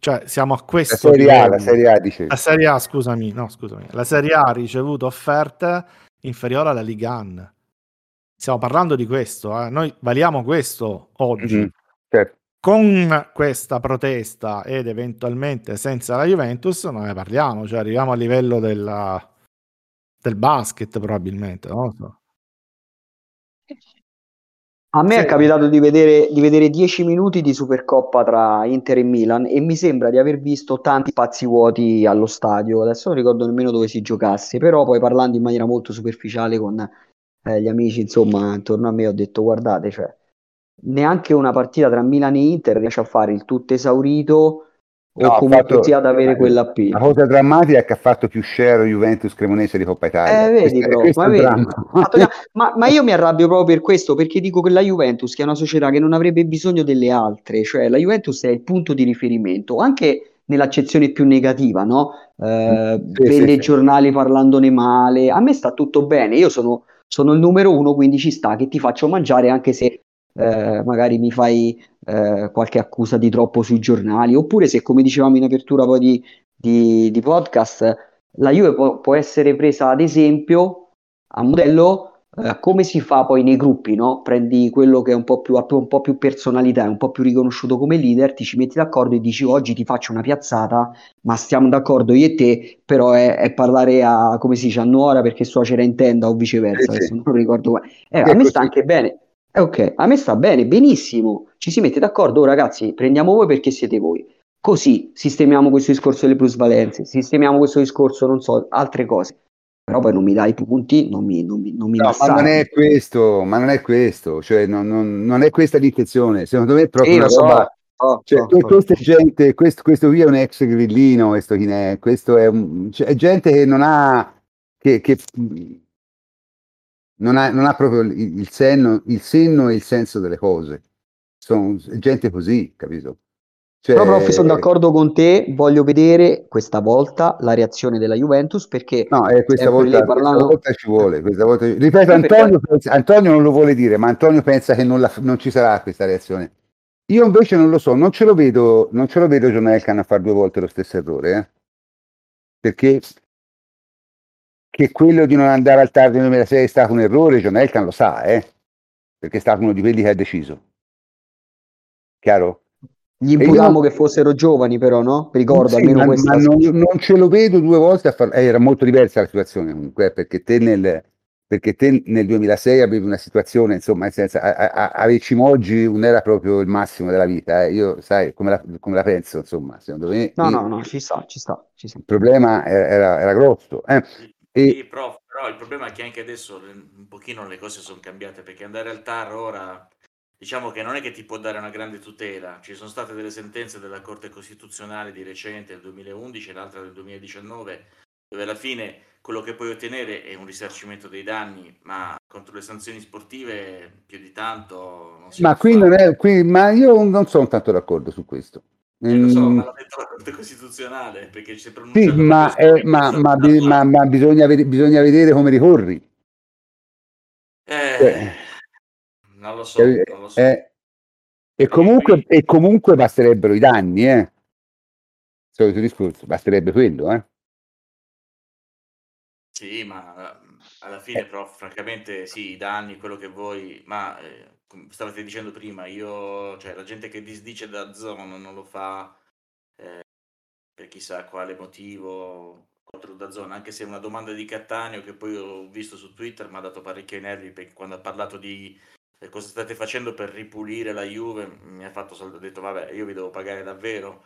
Cioè, siamo a La questo Serie A, la. Serie A dice. La Serie A, scusami, no, scusami. La Serie A ha ricevuto offerte inferiori alla Liga 1. Stiamo parlando di questo, eh. noi valiamo questo oggi. Mhm, certo. Con questa protesta ed eventualmente senza la Juventus non ne parliamo, cioè arriviamo a livello della- del basket probabilmente, non lo so. A me Sì. è capitato di vedere, di vedere 10 minuti di Supercoppa tra Inter e Milan e mi sembra di aver visto tanti spazi vuoti allo stadio. Adesso non ricordo nemmeno dove si giocasse, però poi parlando in maniera molto superficiale con eh, gli amici, insomma, intorno a me ho detto guardate, cioè, neanche una partita tra Milan e Inter riesce a fare il tutto esaurito o No, comunque fatto- sia ad avere La quell'appeal. cosa drammatica è che ha fatto più share Juventus Cremonese di Coppa Italia. Eh, vedi, Questo- bro, questo ma, vedi? Ma ma- io mi arrabbio proprio per questo, perché dico che la Juventus, che è una società che non avrebbe bisogno delle altre, cioè la Juventus è il punto di riferimento, anche nell'accezione più negativa, no? Eh, Sì, vende sì, i sì. giornali parlandone male, a me sta tutto bene, io sono, sono il numero uno, quindi ci sta che ti faccio mangiare anche se eh, magari mi fai eh, qualche accusa di troppo sui giornali, oppure se come dicevamo in apertura poi di, di- di podcast, la Juve può, può essere presa ad esempio a modello eh, come si fa poi nei gruppi, no? Prendi quello che è un po' più, un po' più personalità, è un po' più riconosciuto come leader, ti ci metti d'accordo e dici oggi ti faccio una piazzata, ma stiamo d'accordo io e te, però è, è parlare a, come si dice, a nuora perché suocera intenda o viceversa, Sì, sì. adesso non ricordo. Eh, a me sta anche bene. Eh, ok, a me sta bene, benissimo. Ci si mette d'accordo, oh, ragazzi, prendiamo voi perché siete voi. Così sistemiamo questo discorso delle plusvalenze, sistemiamo questo discorso, non so, altre cose. Però poi non mi dai i punti, non mi, non mi, non mi No, ma non è questo, ma non è questo, cioè non, non- non è questa l'intenzione. Secondo me è proprio una so, roba. so, Cioè, so. questa è gente, questo, questo qui è un ex grillino, questo, chi è, questo è, un- cioè, gente che non ha, che, che, non ha, non ha proprio il, il senno, il senno e il senso delle cose. Sono gente così, capito? Cioè, Però, prof, sono d'accordo con te, voglio vedere questa volta la reazione della Juventus perché No, eh, questa, volta, lì questa parlando... volta ci vuole. Questa volta... Ripeto, perché- Antonio, pensa- Antonio non lo vuole dire, ma Antonio pensa che non, la- non ci sarà questa reazione. Io invece non lo so, non ce lo vedo, non ce lo vedo John Elkan a fare due volte lo stesso errore, eh? perché che quello di non andare al tardi nel 2006 è stato un errore, John Elkan lo sa, eh? perché è stato uno di quelli che ha deciso. Chiaro? Gli io imputammo non- che fossero giovani però, no? Ricordo Sì, almeno ma, questa... ma non, non ce lo vedo due volte a far... eh, era molto diversa la situazione comunque, eh, perché te nel, perché te nel 2006 avevi una situazione, insomma, nel senso, a, a, a- avevi Cimoggi non era proprio il massimo della vita, eh. io sai come la, come la penso, insomma, secondo me No, il, no, no, ci sta, ci sta, ci sta. il problema era, era- era grosso. eh. E- Sì, prof, però il problema è che anche adesso un pochino le cose sono cambiate perché andare al TAR ora diciamo che non è che ti può dare una grande tutela. Ci sono state delle sentenze della Corte Costituzionale di recente, del 2011 e l'altra del 2019, dove alla fine quello che puoi ottenere è un risarcimento dei danni, ma contro le sanzioni sportive più di tanto non si ma qui non è, qui, ma io non sono tanto d'accordo su questo. Eh, lo so, Mm, ma l'ha detto la Corte Costituzionale perché si è sì, pronunciato ma, eh, ma, ma, bi- ma- ma bisogna, ved- bisogna vedere come ricorri. Eh, Cioè, non lo so, Eh, non lo so. eh, e, comunque, e comunque basterebbero i danni, eh. Solito discorso, basterebbe quello, eh. Sì, ma eh, alla fine, prof, francamente, sì, i danni, quello che vuoi, ma eh, come stavate dicendo prima, io, cioè, la gente che disdice da zona non lo fa eh, per chissà quale motivo contro da zona, anche se è una domanda di Cattaneo che poi ho visto su Twitter mi ha dato parecchio nervi perché quando ha parlato di eh, cosa state facendo per ripulire la Juve mi ha fatto sal- ho detto vabbè io vi devo pagare davvero.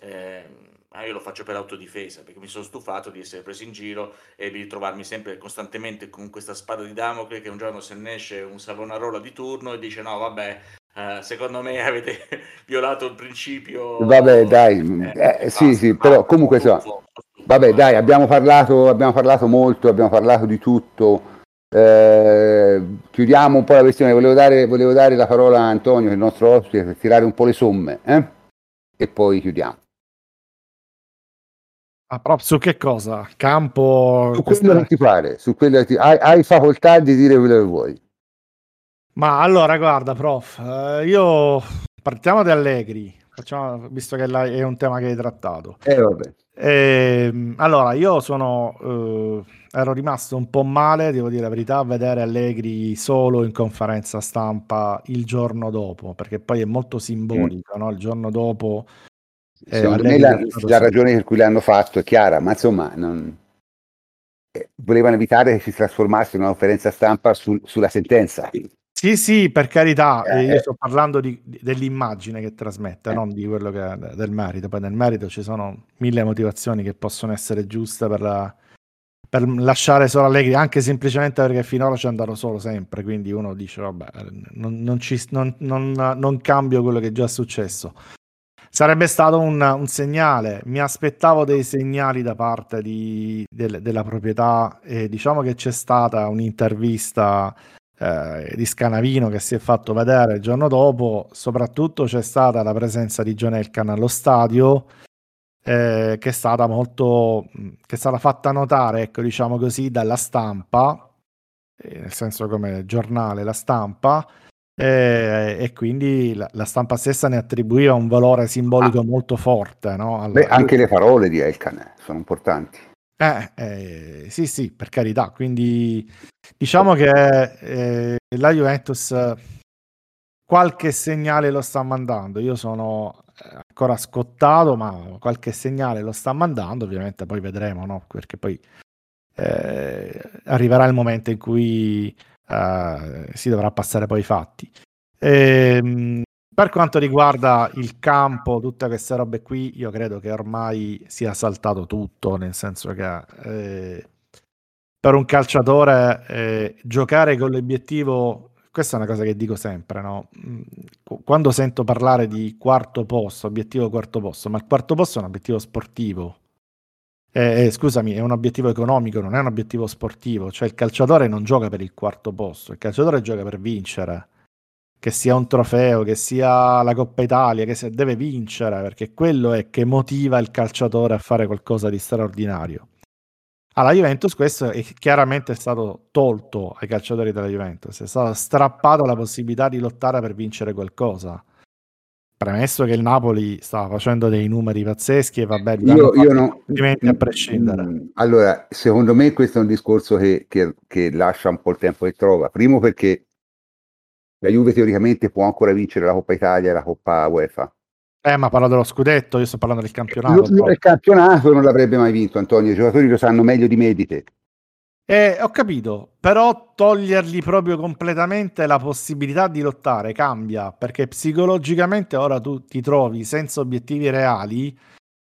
Eh, ma io lo faccio per autodifesa perché mi sono stufato di essere preso in giro e di ritrovarmi sempre costantemente con questa spada di Damocle che un giorno se ne esce un Savonarola di turno e dice no vabbè uh, secondo me avete violato il principio. Vabbè dai eh, eh, sì sì però comunque so, vabbè dai abbiamo parlato, abbiamo parlato molto abbiamo parlato di tutto. Eh, chiudiamo un po' la questione. Volevo dare, volevo dare la parola a Antonio il nostro ospite per tirare un po' le somme eh? e poi chiudiamo Ah, proprio su che cosa? Campo... Su quello che ti pare, su quello che ti... hai, hai facoltà di dire quello che vuoi. Ma allora, guarda, prof, eh, io partiamo da Allegri, facciamo, visto che è un tema che hai trattato. Eh, vabbè. Eh, allora, io sono, eh, ero rimasto un po' male, devo dire la verità, a vedere Allegri solo in conferenza stampa il giorno dopo, perché poi è molto simbolico, mm. no? Il giorno dopo eh, Secondo me la, la, ragione per cui l'hanno fatto è chiara, ma insomma non... eh, volevano evitare che si trasformasse in una conferenza stampa sul, sulla sentenza. Sì, sì, per carità, eh, io sto parlando di, dell'immagine che trasmette, eh. non di quello che è del merito. Poi nel merito ci sono mille motivazioni che possono essere giuste per, la, per lasciare solo Allegri, anche semplicemente perché finora ci è andato solo sempre, quindi uno dice vabbè, non, non, ci, non, non cambio quello che è già successo. Sarebbe stato un, un, segnale, mi aspettavo dei segnali da parte di, del, della proprietà e diciamo che c'è stata un'intervista eh, di Scanavino che si è fatto vedere il giorno dopo, soprattutto c'è stata la presenza di John Elkan allo stadio eh, che è stata molto che è stata fatta notare, ecco diciamo così, dalla stampa, eh, nel senso come giornale, la stampa, e, e quindi la, la, stampa stessa ne attribuiva un valore simbolico ah. molto forte. No? Alla... Beh, anche le parole di Elkan sono importanti. Eh, eh, sì, sì, per carità. Quindi diciamo che eh, la Juventus qualche segnale lo sta mandando. Io sono eh, ancora scottato, ma qualche segnale lo sta mandando. Ovviamente poi vedremo, no? Perché poi eh, arriverà il momento in cui uh, si dovrà passare poi ai fatti. Ehm, per quanto riguarda il campo, tutte queste robe qui, io credo che ormai sia saltato tutto, nel senso che eh, per un calciatore eh, giocare con l'obiettivo, questa è una cosa che dico sempre, no? Mm, quando sento parlare di quarto posto, obiettivo quarto posto, ma il quarto posto è un obiettivo sportivo, eh, eh, scusami, è un obiettivo economico, non è un obiettivo sportivo. Cioè il calciatore non gioca per il quarto posto, il calciatore gioca per vincere. Che sia un trofeo, che sia la Coppa Italia, che sia, deve vincere, perché quello è che motiva il calciatore a fare qualcosa di straordinario. Alla Juventus questo è chiaramente stato tolto ai calciatori della Juventus, è stata strappata la possibilità di lottare per vincere qualcosa. Premesso che il Napoli stava facendo dei numeri pazzeschi e vabbè, io, io no, a prescindere. Mm, allora, secondo me questo è un discorso che, che, che, lascia un po' il tempo che trova. Primo perché la Juve teoricamente può ancora vincere la Coppa Italia e la Coppa UEFA. Eh, ma parlo dello scudetto, io sto parlando del campionato. Il campionato non l'avrebbe mai vinto, Antonio. I giocatori lo sanno meglio di me di te. Eh, ho capito, però togliergli proprio completamente la possibilità di lottare cambia, perché psicologicamente ora tu ti trovi senza obiettivi reali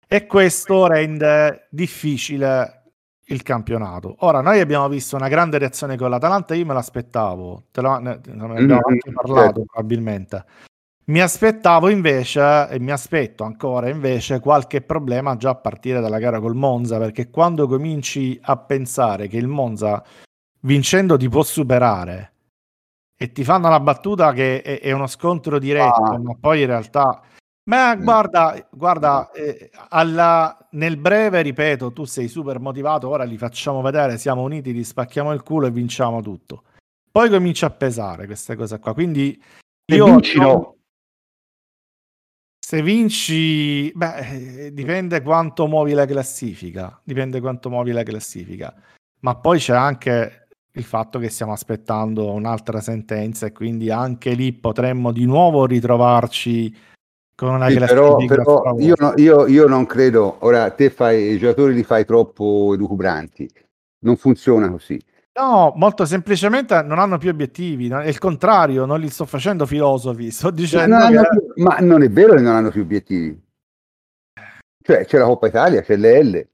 e questo rende difficile il campionato. Ora, noi abbiamo visto una grande reazione con l'Atalanta, io me l'aspettavo, te lo, ne, ne abbiamo mm-hmm, anche parlato certo. probabilmente. Mi aspettavo invece, e mi aspetto ancora invece, qualche problema già a partire dalla gara col Monza, perché quando cominci a pensare che il Monza vincendo ti può superare e ti fanno la battuta che è, è uno scontro diretto, ah. ma poi in realtà... Ma guarda, guarda eh, alla, nel breve, ripeto, tu sei super motivato, ora li facciamo vedere, siamo uniti, li spacchiamo il culo e vinciamo tutto. Poi comincia a pesare queste cose qua, quindi io... se vinci, beh, eh, dipende quanto muovi la classifica, dipende quanto muovi la classifica, ma poi c'è anche il fatto che stiamo aspettando un'altra sentenza e quindi anche lì potremmo di nuovo ritrovarci con una sì, classifica. Però, però io, no, io, io, non credo, ora te fai, i giocatori li fai troppo elucubranti, non funziona così. No, molto semplicemente non hanno più obiettivi, è il contrario, non li sto facendo filosofi, sto dicendo che... più, ma non è vero che non hanno più obiettivi. Cioè, c'è la Coppa Italia, c'è l'L.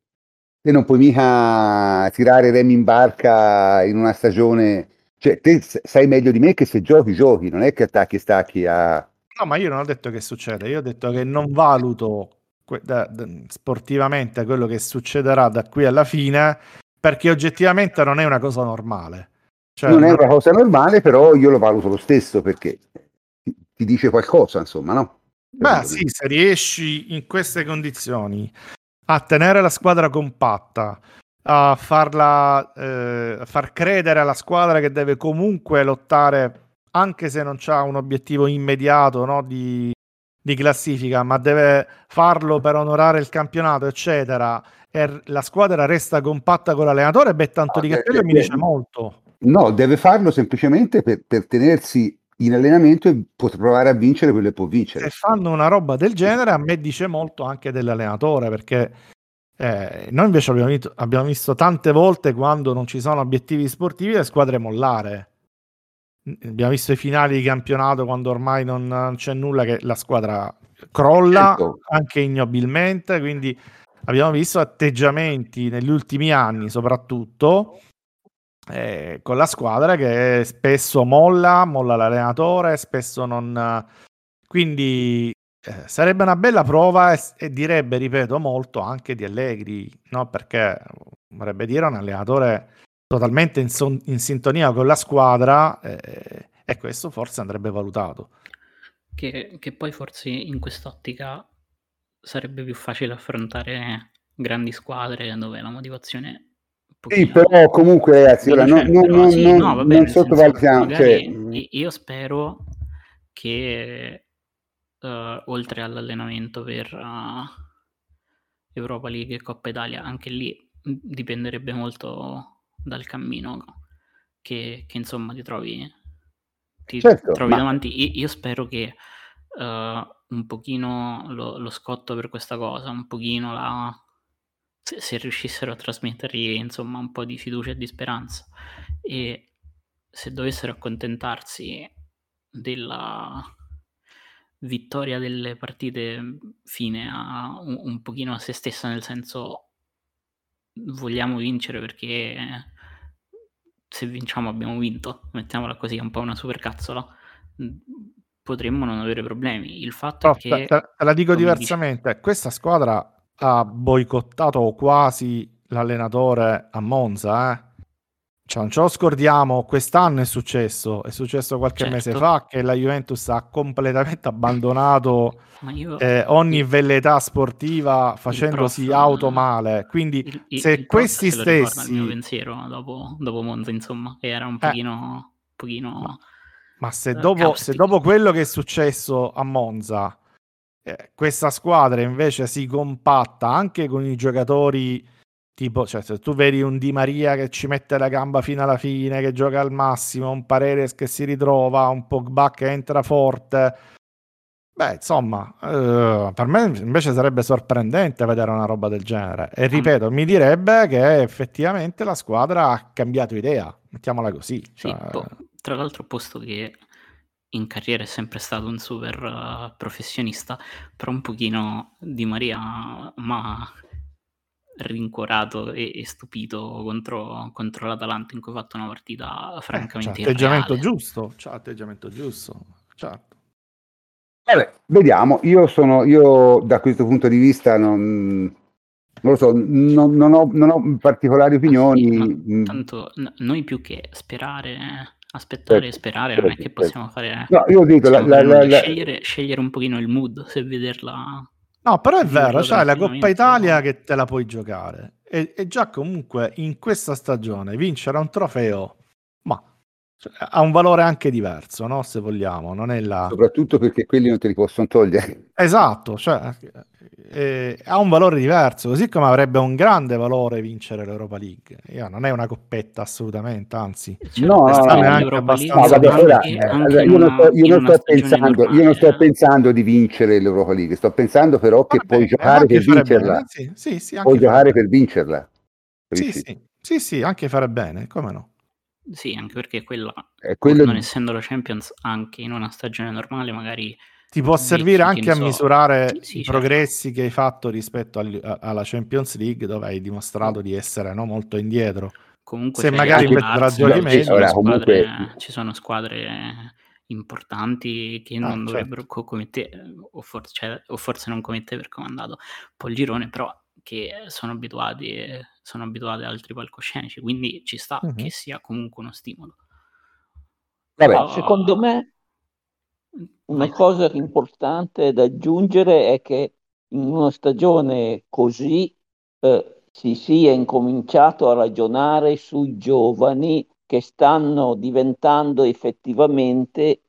Te non puoi mica tirare remi in barca in una stagione. Cioè, te sai meglio di me che se giochi, giochi, non è che attacchi e stacchi a. No, ma io non ho detto che succede, io ho detto che non valuto sportivamente quello che succederà da qui alla fine, perché oggettivamente non è una cosa normale. Cioè, non è una cosa normale, però io lo valuto lo stesso perché ti, dice qualcosa, insomma, no? Beh, sì, se riesci in queste condizioni a tenere la squadra compatta, a farla, eh, a far credere alla squadra che deve comunque lottare, anche se non c'ha un obiettivo immediato no, di, di classifica, ma deve farlo per onorare il campionato, eccetera, e la squadra resta compatta con l'allenatore, beh, tanto Ah, di beh, mi dice molto. No, deve farlo semplicemente per, per tenersi in allenamento e poter provare a vincere quello che può vincere. Se fanno una roba del genere, a me dice molto anche dell'allenatore, perché eh, noi invece abbiamo visto, abbiamo visto tante volte quando non ci sono obiettivi sportivi le squadre mollare. Abbiamo visto i finali di campionato quando ormai non, non c'è nulla che la squadra crolla Certo. anche ignobilmente, quindi abbiamo visto atteggiamenti negli ultimi anni soprattutto eh, con la squadra che spesso molla, molla l'allenatore, spesso non... Quindi eh, sarebbe una bella prova e, e direbbe, ripeto, molto anche di Allegri, no? perché vorrebbe dire un allenatore totalmente in, son- in sintonia con la squadra eh, e questo forse andrebbe valutato. Che, che poi forse in quest'ottica sarebbe più facile affrontare grandi squadre dove la un Sì, però comunque ragazzi, ora non, non, non, sì, no, va non sottovalutiamo, cioè, i- io spero che eh, oltre all'allenamento per eh, Europa League e Coppa Italia, anche lì mh, dipenderebbe molto dal cammino che, che, insomma ti trovi, ti certo, trovi ma davanti. Io, spero che eh, un pochino lo, lo scotto per questa cosa, un pochino la, se, se riuscissero a trasmettergli insomma un po' di fiducia e di speranza. E se dovessero accontentarsi della vittoria delle partite fine a un, un pochino a se stessa nel senso vogliamo vincere perché se vinciamo abbiamo vinto mettiamola così è un po' una supercazzola potremmo non avere problemi il fatto Però, è che te, te la dico diversamente, questa squadra ha boicottato quasi l'allenatore a Monza, eh. Cioè, non ce lo scordiamo, quest'anno è successo, è successo qualche Certo. mese fa che la Juventus ha completamente abbandonato io eh, ogni velleità sportiva facendosi prof, auto eh, male. Quindi il, il- se il questi ricorda il mio stessi... pensiero dopo, dopo Monza insomma che era un Eh. pochino, un pochino Ma se eh, dopo, se dopo quello che è successo a Monza, eh, questa squadra invece si compatta anche con i giocatori tipo, cioè se tu vedi un Di Maria che ci mette la gamba fino alla fine, che gioca al massimo, un Paredes che si ritrova, un Pogba che entra forte. Beh, insomma, eh, per me invece sarebbe sorprendente vedere una roba del genere. E ripeto, mi direbbe che effettivamente la squadra ha cambiato idea, mettiamola così. Sì, cioè- po- tra l'altro posto che in carriera è sempre stato un super eh, professionista, però un pochino Di Maria ma rincuorato e, e stupito contro, contro l'Atalanta in cui ha fatto una partita Eh, c'ha francamente atteggiamento irreale. giusto, c'ha atteggiamento giusto, certo. Vabbè, vediamo. Io sono, io da questo punto di vista non, non lo so, non, non ho, non ho particolari sì, opinioni. ma mm, tanto n- noi più che sperare, aspettare e certo, sperare, non è certo, che certo. possiamo fare, No, io dico, la, la, la, Scegliere, scegliere un pochino il mood, se vederla No, però è vero, c'hai la Coppa. Italia che te la puoi giocare. E, e già comunque in questa stagione vincere un trofeo, ma cioè, ha un valore anche diverso, no? Se vogliamo, non è la... soprattutto perché quelli non te li possono togliere. Esatto, cioè, eh, ha un valore diverso, così come avrebbe un grande valore vincere l'Europa League. Io, non è una coppetta assolutamente, anzi. Cioè, No, no, quest'anno no, League vabbè, eh, allora, io non una- sto, io non pensando, io non sto eh. pensando di vincere l'Europa League, sto pensando però che Va puoi bene, giocare per vincerla. Sì, sì, sì, anche Puoi giocare bene. per vincerla. Sì, sì, sì, anche fare bene, come no? Sì, anche perché quella, quello non essendo la Champions, anche in una stagione normale, magari ti può servire anche a so. misurare sì, i certo. progressi che hai fatto rispetto al, alla Champions League dove hai dimostrato di essere no, molto indietro. Comunque se magari in ragioni meglio, ci, sono comunque... ci sono squadre importanti che ah, non certo. dovrebbero commettere o forse, cioè, o forse non commettere per come è andato un po' il girone, però che sono abituati, sono abituati ad altri palcoscenici, quindi ci sta uh-huh. che sia comunque uno stimolo. Vabbè, secondo me una cosa importante da aggiungere è che in una stagione così eh, si sia incominciato a ragionare sui giovani che stanno diventando effettivamente,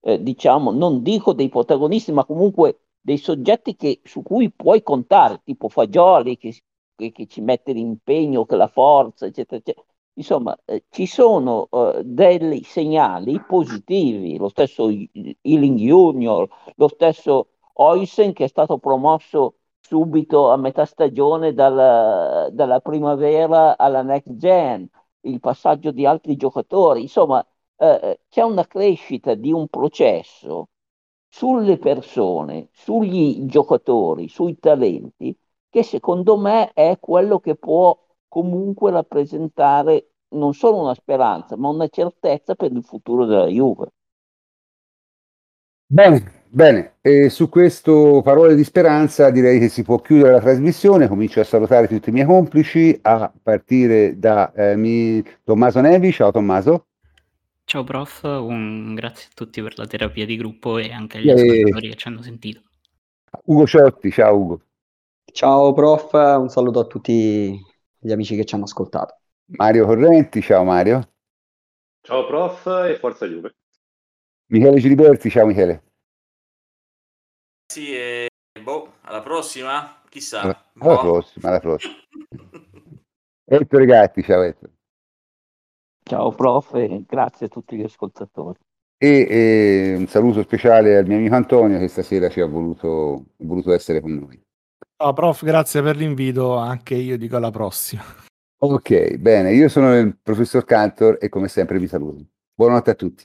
eh, diciamo, non dico dei protagonisti, ma comunque dei soggetti che, su cui puoi contare, tipo Fagioli che, che, che ci mette l'impegno, che la forza, eccetera, eccetera. Insomma, eh, ci sono eh, dei segnali positivi, lo stesso Ealing Junior, lo stesso Oysen che è stato promosso subito a metà stagione dalla, dalla primavera alla next gen, il passaggio di altri giocatori, insomma eh, c'è una crescita di un processo sulle persone, sugli giocatori, sui talenti, che secondo me è quello che può comunque rappresentare non solo una speranza, ma una certezza per il futuro della Juve. Bene, bene, e su questo parole di speranza direi che si può chiudere la trasmissione, comincio a salutare tutti i miei complici, a partire da eh, mi... Tommaso Nevi, ciao Tommaso. Ciao prof, un grazie a tutti per la terapia di gruppo e anche agli e... ascoltatori che ci hanno sentito. Ugo Ciotti, ciao Ugo. Ciao prof, un saluto a tutti gli amici che ci hanno ascoltato. Mario Correnti, ciao Mario. Ciao prof e forza Juve. Michele Giliberti, ciao Michele. Sì, e boh, alla prossima, chissà. Alla, alla boh. prossima, alla prossima. Ettore Gatti, ciao Ettore. Ciao prof e grazie a tutti gli ascoltatori. E, e, un saluto speciale al mio amico Antonio che stasera ci ha voluto, voluto essere con noi. Ciao prof, grazie per l'invito, anche io dico alla prossima. Ok, bene, io sono il professor Cantor e come sempre vi saluto. Buonanotte a tutti.